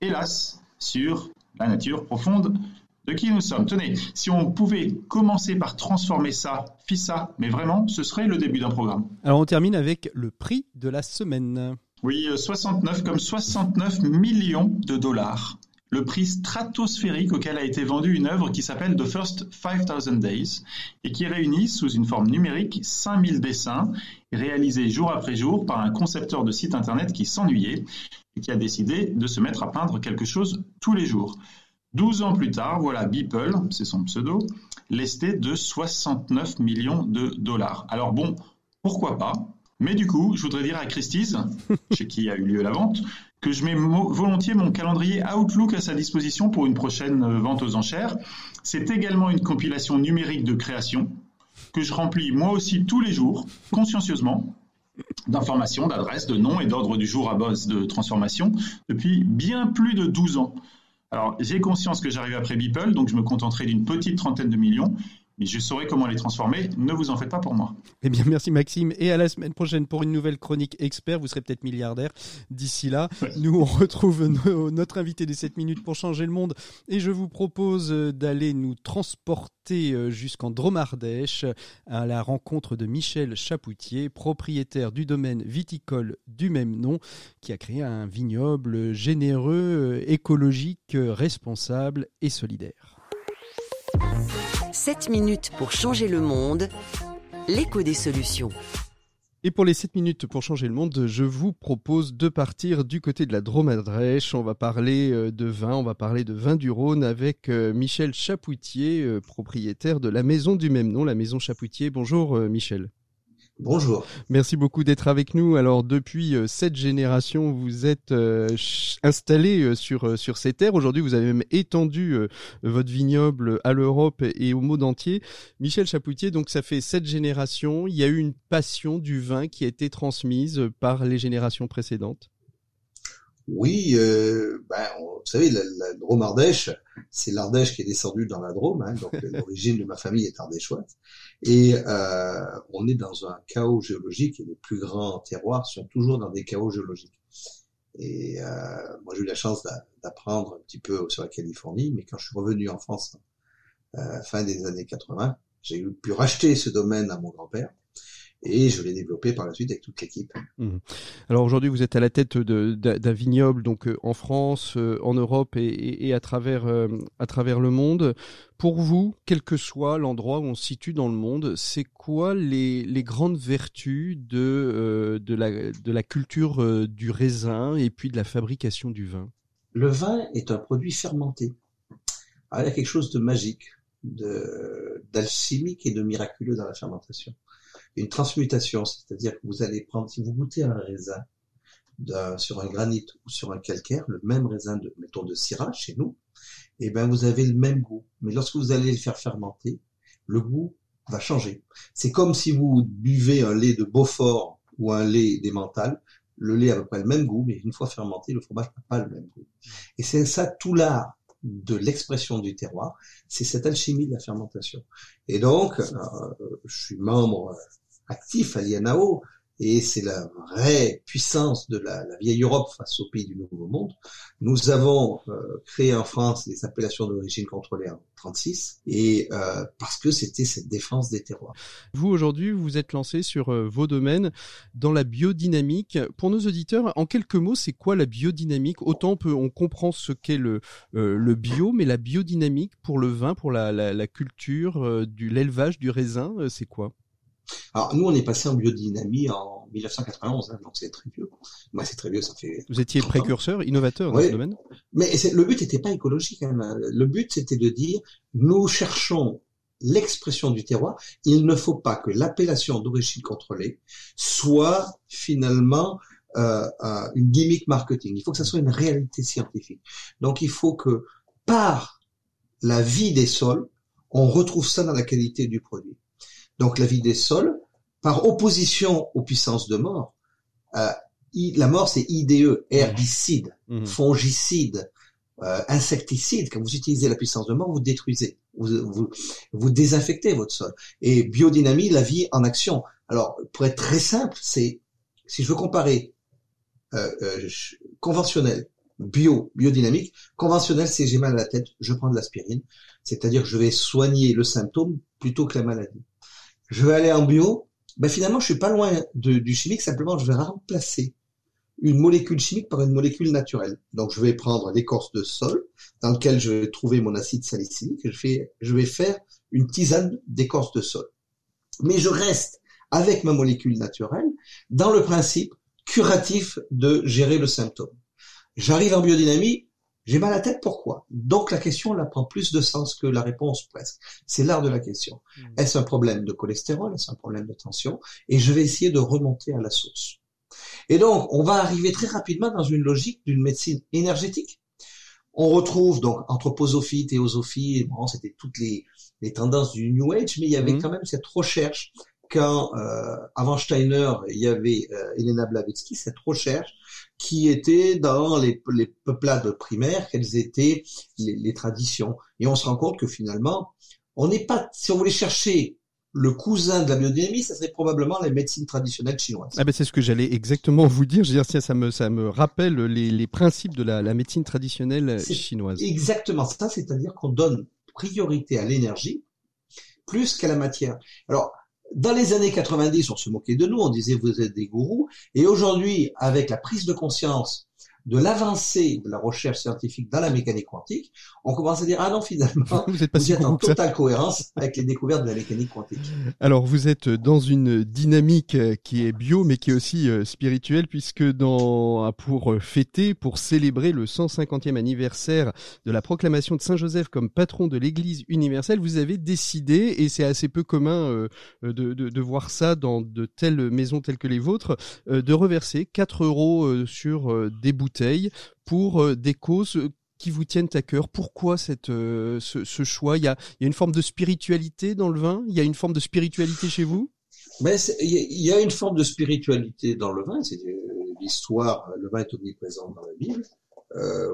hélas, sur la nature profonde de qui nous sommes. Tenez, si on pouvait commencer par transformer ça, ça, mais vraiment, ce serait le début d'un programme. Alors on termine avec le prix de la semaine. Oui, 69 euh, comme 69 millions de dollars le prix stratosphérique auquel a été vendue une œuvre qui s'appelle The First 5000 Days et qui réunit sous une forme numérique 5000 dessins réalisés jour après jour par un concepteur de site internet qui s'ennuyait et qui a décidé de se mettre à peindre quelque chose tous les jours. 12 ans plus tard, voilà Beeple, c'est son pseudo, lesté de 69 millions de dollars. Alors bon, pourquoi pas? Mais du coup, je voudrais dire à Christie's, chez qui a eu lieu la vente, que je mets volontiers mon calendrier Outlook à sa disposition pour une prochaine euh, vente aux enchères. C'est également une compilation numérique de création que je remplis moi aussi tous les jours, consciencieusement, d'informations, d'adresses, de noms et d'ordre du jour à base de transformation depuis bien plus de 12 ans. Alors, j'ai conscience que j'arrive après Beeple, donc je me contenterai d'une petite trentaine de millions, mais je saurai comment les transformer. Ne vous en faites pas pour moi. Eh bien, merci Maxime. Et à la semaine prochaine pour une nouvelle chronique expert. Vous serez peut-être milliardaire d'ici là. Nous, on retrouve notre invité des 7 minutes pour changer le monde. Et je vous propose d'aller nous transporter euh, jusqu'en Dromardèche à la rencontre de Michel Chapoutier, propriétaire du domaine viticole du même nom, qui a créé un vignoble généreux, euh, écologique, responsable et solidaire. 7 minutes pour changer le monde, l'écho des solutions. Et pour les 7 minutes pour changer le monde, je vous propose de partir du côté de la Drôme-Ardèche. On va parler euh, de vin, on va parler de vin du Rhône avec euh, Michel Chapoutier, euh, propriétaire de la maison du même nom, la maison Chapoutier. Bonjour Michel. Bonjour. Merci beaucoup d'être avec nous. Alors depuis euh, cette génération, vous êtes euh, installé euh, sur sur ces terres. Aujourd'hui, vous avez même étendu votre vignoble à l'Europe et au monde entier. Michel Chapoutier, donc ça fait sept générations. Il y a eu une passion du vin qui a été transmise par les générations précédentes. Oui, euh, ben, vous savez, la, la Drôme-Ardèche, c'est l'Ardèche qui est descendue dans la Drôme, hein, donc l'origine de ma famille est ardéchoise. Et euh, on est dans un chaos géologique et les plus grands terroirs sont toujours dans des chaos géologiques. Et euh, moi, j'ai eu la chance d'apprendre un petit peu sur la Californie, mais quand je suis revenu en France, euh, fin des années 80, j'ai pu racheter ce domaine à mon grand-père et je l'ai développé par la suite avec toute l'équipe. Mmh. Alors aujourd'hui, vous êtes à la tête d'un vignoble donc euh, en France, euh, en Europe et, à travers euh, à travers le monde. Pour vous, quel que soit l'endroit où on se situe dans le monde, c'est quoi les, les grandes vertus de de la de la culture du raisin et puis de la fabrication du vin? Le vin est un produit fermenté. il y a quelque chose de magique, d'alchimique et de miraculeux dans la fermentation une transmutation, c'est-à-dire que vous allez prendre, si vous goûtez un raisin sur un granit ou sur un calcaire, le même raisin de, mettons, de Syrah chez nous, eh ben vous avez le même goût. Mais lorsque vous allez le faire fermenter, le goût va changer. C'est comme si vous buvez un lait de Beaufort ou un lait d'Emmental, le lait a à peu près le même goût, mais une fois fermenté, le fromage n'a pas le même goût. Et c'est ça tout l'art de l'expression du terroir, c'est cette alchimie de la fermentation. Et donc, euh, je suis membre actif à l'INAO, et c'est la vraie puissance de la, vieille Europe face aux pays du Nouveau Monde. Nous avons euh, créé en France les appellations d'origine contrôlée en 36 et euh, parce que c'était cette défense des terroirs. Vous aujourd'hui, vous êtes lancé sur euh, vos domaines dans la biodynamique. Pour nos auditeurs, en quelques mots, c'est quoi la biodynamique? Autant on, comprend ce qu'est le, bio, mais la biodynamique pour le vin, pour la, culture, l'élevage du raisin, c'est quoi? Alors nous, on est passé en biodynamie en 1991, hein, donc c'est très vieux. Moi, c'est très vieux, ça fait. Vous étiez précurseur, innovateur dans ce domaine? Mais le but n'était pas écologique. Hein. Le but, c'était de dire, nous cherchons l'expression du terroir. Il ne faut pas que l'appellation d'origine contrôlée soit finalement euh, euh, une gimmick marketing. Il faut que ça soit une réalité scientifique. Donc, il faut que par la vie des sols, on retrouve ça dans la qualité du produit donc la vie des sols, par opposition aux puissances de mort. Euh, la mort, c'est IDE, herbicide, mmh. fongicide, euh, insecticide. Quand vous utilisez la puissance de mort, vous détruisez, vous, vous, désinfectez votre sol. Et biodynamie, la vie en action. Alors, pour être très simple, c'est, si je veux comparer euh, euh conventionnel, bio, biodynamique, conventionnel, c'est j'ai mal à la tête, je prends de l'aspirine, c'est-à-dire je vais soigner le symptôme plutôt que la maladie je vais aller en bio, ben finalement, je suis pas loin du chimique, simplement, je vais remplacer une molécule chimique par une molécule naturelle. Donc, je vais prendre l'écorce de sol, dans lequel je vais trouver mon acide salicylique, je, fais, je vais faire une tisane d'écorce de sol. Mais je reste avec ma molécule naturelle dans le principe curatif de gérer le symptôme. J'arrive en biodynamie, j'ai mal à la tête, pourquoi? Donc la question, elle prend plus de sens que la réponse presque. C'est l'art de la question. Hmm. Est-ce un problème de cholestérol? Est-ce un problème de tension? Et je vais essayer de remonter à la source. Et donc, on va arriver très rapidement dans une logique d'une médecine énergétique. On retrouve donc anthroposophie, théosophie, bon, c'était toutes les, les, tendances du New Age, mais il y avait hmm. quand même cette recherche quand euh, avant Steiner, il y avait euh, Elena Blavatsky, cette recherche qui était dans les, les peuplades primaires, quelles étaient les, les, traditions. Et on se rend compte que finalement, on n'est pas, si on voulait chercher le cousin de la biodynamie, ça serait probablement les médecines traditionnelles chinoises. Ah ben c'est ce que j'allais exactement vous dire. Je veux dire, ça me ça me rappelle les, les principes de la, la médecine traditionnelle chinoise. Exactement ça, c'est-à-dire qu'on donne priorité à l'énergie plus qu'à la matière. Alors dans les années 90, on se moquait de nous, on disait vous êtes des gourous, et aujourd'hui, avec la prise de conscience de l'avancée de la recherche scientifique dans la mécanique quantique, on commence à dire ah non finalement vous êtes, pas en totale cohérence avec les découvertes de la mécanique quantique. Alors vous êtes dans une dynamique qui est bio mais qui est aussi euh, spirituelle puisque dans pour fêter pour célébrer le 150e anniversaire de la proclamation de Saint Joseph comme patron de l'Église universelle, vous avez décidé et c'est assez peu commun euh, de, de, de, voir ça dans de telles maisons telles que les vôtres euh, de reverser 4 euros sur des bouteilles pour euh, des causes euh, qui vous tiennent à cœur. Pourquoi cette, euh, ce, choix? Il y, a, il y a une forme de spiritualité dans le vin? Il y a une forme de spiritualité chez vous? Mais Il y a une forme de spiritualité dans le vin. C'est l'histoire, le vin est omniprésent dans la Bible.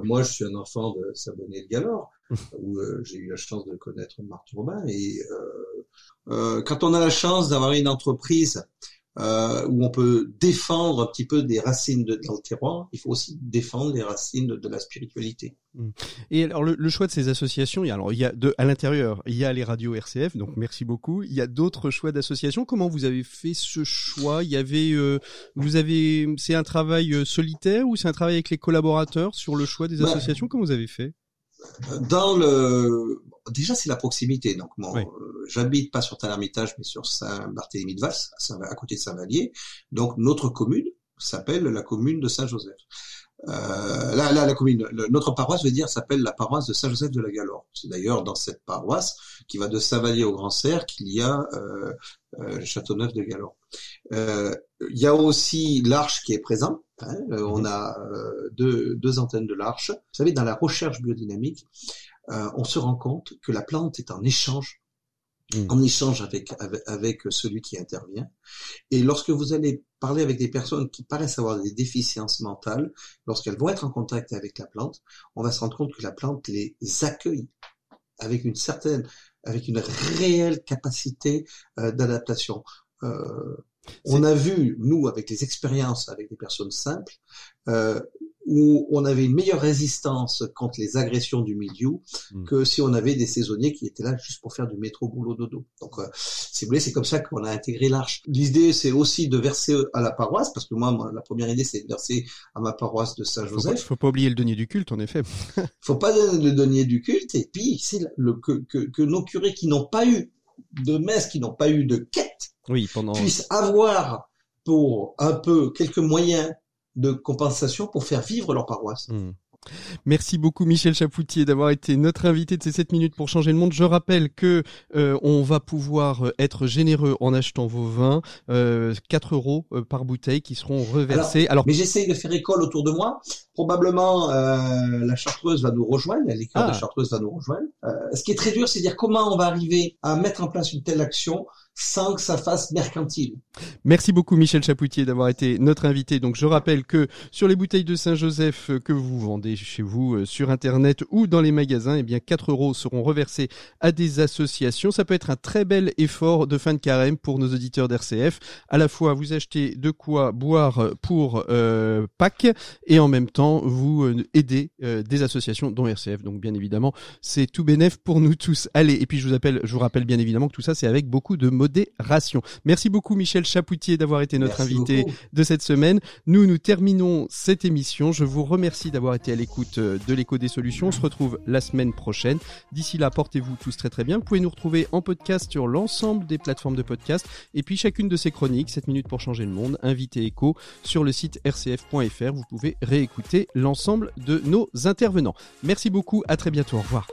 moi, je suis un enfant de Sabonnet de Galore, où j'ai eu la chance de connaître Marthe Robin. Et quand on a la chance d'avoir une entreprise euh, où on peut défendre un petit peu des racines de, dans le terroir, il faut aussi défendre les racines de, la spiritualité. Mmh. Et alors le, choix de ces associations, il y a, alors il y a de, à l'intérieur, il y a les radios RCF, donc merci beaucoup. Il y a d'autres choix d'associations. Comment vous avez fait ce choix? Il y avait, euh, vous avez, c'est un travail euh, solitaire ou c'est un travail avec les collaborateurs sur le choix des bah, associations? Comment vous avez fait? Dans le déjà c'est la proximité. Donc euh, j'habite pas sur Tel-Hermitage, mais sur Saint-Barthélemy de Vals, à, côté de Saint-Vallier. Donc notre commune s'appelle la commune de Saint-Joseph. Euh, là, là, la commune, notre paroisse veut dire s'appelle la paroisse de Saint-Joseph de la Galore. C'est d'ailleurs dans cette paroisse qui va de Saint-Vallier au Grand Cerf qu'il y a euh, euh, Châteauneuf de Galore. Euh, il y a aussi l'Arche qui est présent. Hein, on mhm. a deux, deux antennes de l'Arche. Vous savez, dans la recherche biodynamique, on se rend compte que la plante est en échange Mm. en échange avec, avec, celui qui intervient. Et lorsque vous allez parler avec des personnes qui paraissent avoir des déficiences mentales, lorsqu'elles vont être en contact avec la plante, on va se rendre compte que la plante les accueille avec une certaine, avec une réelle capacité euh, d'adaptation. Euh, on a vu, nous, avec les expériences avec des personnes simples, euh, où on avait une meilleure résistance contre les agressions du milieu hmm. que si on avait des saisonniers qui étaient là juste pour faire du métro boulot dodo. Donc, euh, si vous voulez, c'est comme ça qu'on a intégré l'arche. L'idée, c'est aussi de verser à la paroisse, parce que moi, la première idée, c'est de verser à ma paroisse de Saint-Joseph. Faut, faut pas oublier le denier du culte, en effet. faut pas donner le denier du culte, et puis c'est le que, que, que nos curés qui n'ont pas eu de messe, qui n'ont pas eu de quête, oui, pendant... puissent avoir pour un peu quelques moyens de compensation pour faire vivre leur paroisse. Hmm. Merci beaucoup Michel Chapoutier d'avoir été notre invité de ces 7 minutes pour changer le monde. Je rappelle que euh, on va pouvoir euh, être généreux en achetant vos vins, euh, 4 euros euh, par bouteille qui seront reversés. Alors, mais j'essaye de faire école autour de moi. Probablement la Chartreuse va nous rejoindre, l'école de ah. Chartreuse va nous rejoindre. ce qui est très dur, c'est dire comment on va arriver à mettre en place une telle action sans que ça fasse mercantile. Merci beaucoup Michel Chapoutier d'avoir été notre invité. Donc je rappelle que sur les bouteilles de Saint-Joseph que vous vendez chez vous euh, sur internet ou dans les magasins, eh bien 4 euros seront reversés à des associations. Ça peut être un très bel effort de fin de carême pour nos auditeurs d'RCF. À la fois vous achetez de quoi boire pour euh, Pâques et en même temps vous euh, aidez euh, des associations dont RCF. Donc bien évidemment c'est tout bénéf pour nous tous. Allez et puis je vous appelle, je vous rappelle bien évidemment que tout ça c'est avec beaucoup de modération. Merci beaucoup Michel Chapoutier d'avoir été notre invité de cette semaine. Nous, nous terminons cette émission. Je vous remercie d'avoir été à l'écoute euh, de l'écho des solutions. On se retrouve la semaine prochaine. D'ici là, portez-vous tous très très bien. Vous pouvez nous retrouver en podcast sur l'ensemble des plateformes de podcast et puis chacune de ces chroniques, 7 minutes pour changer le monde, invité écho sur le site rcf.fr. Vous pouvez réécouter l'ensemble de nos intervenants. Merci beaucoup. À très bientôt. Au revoir.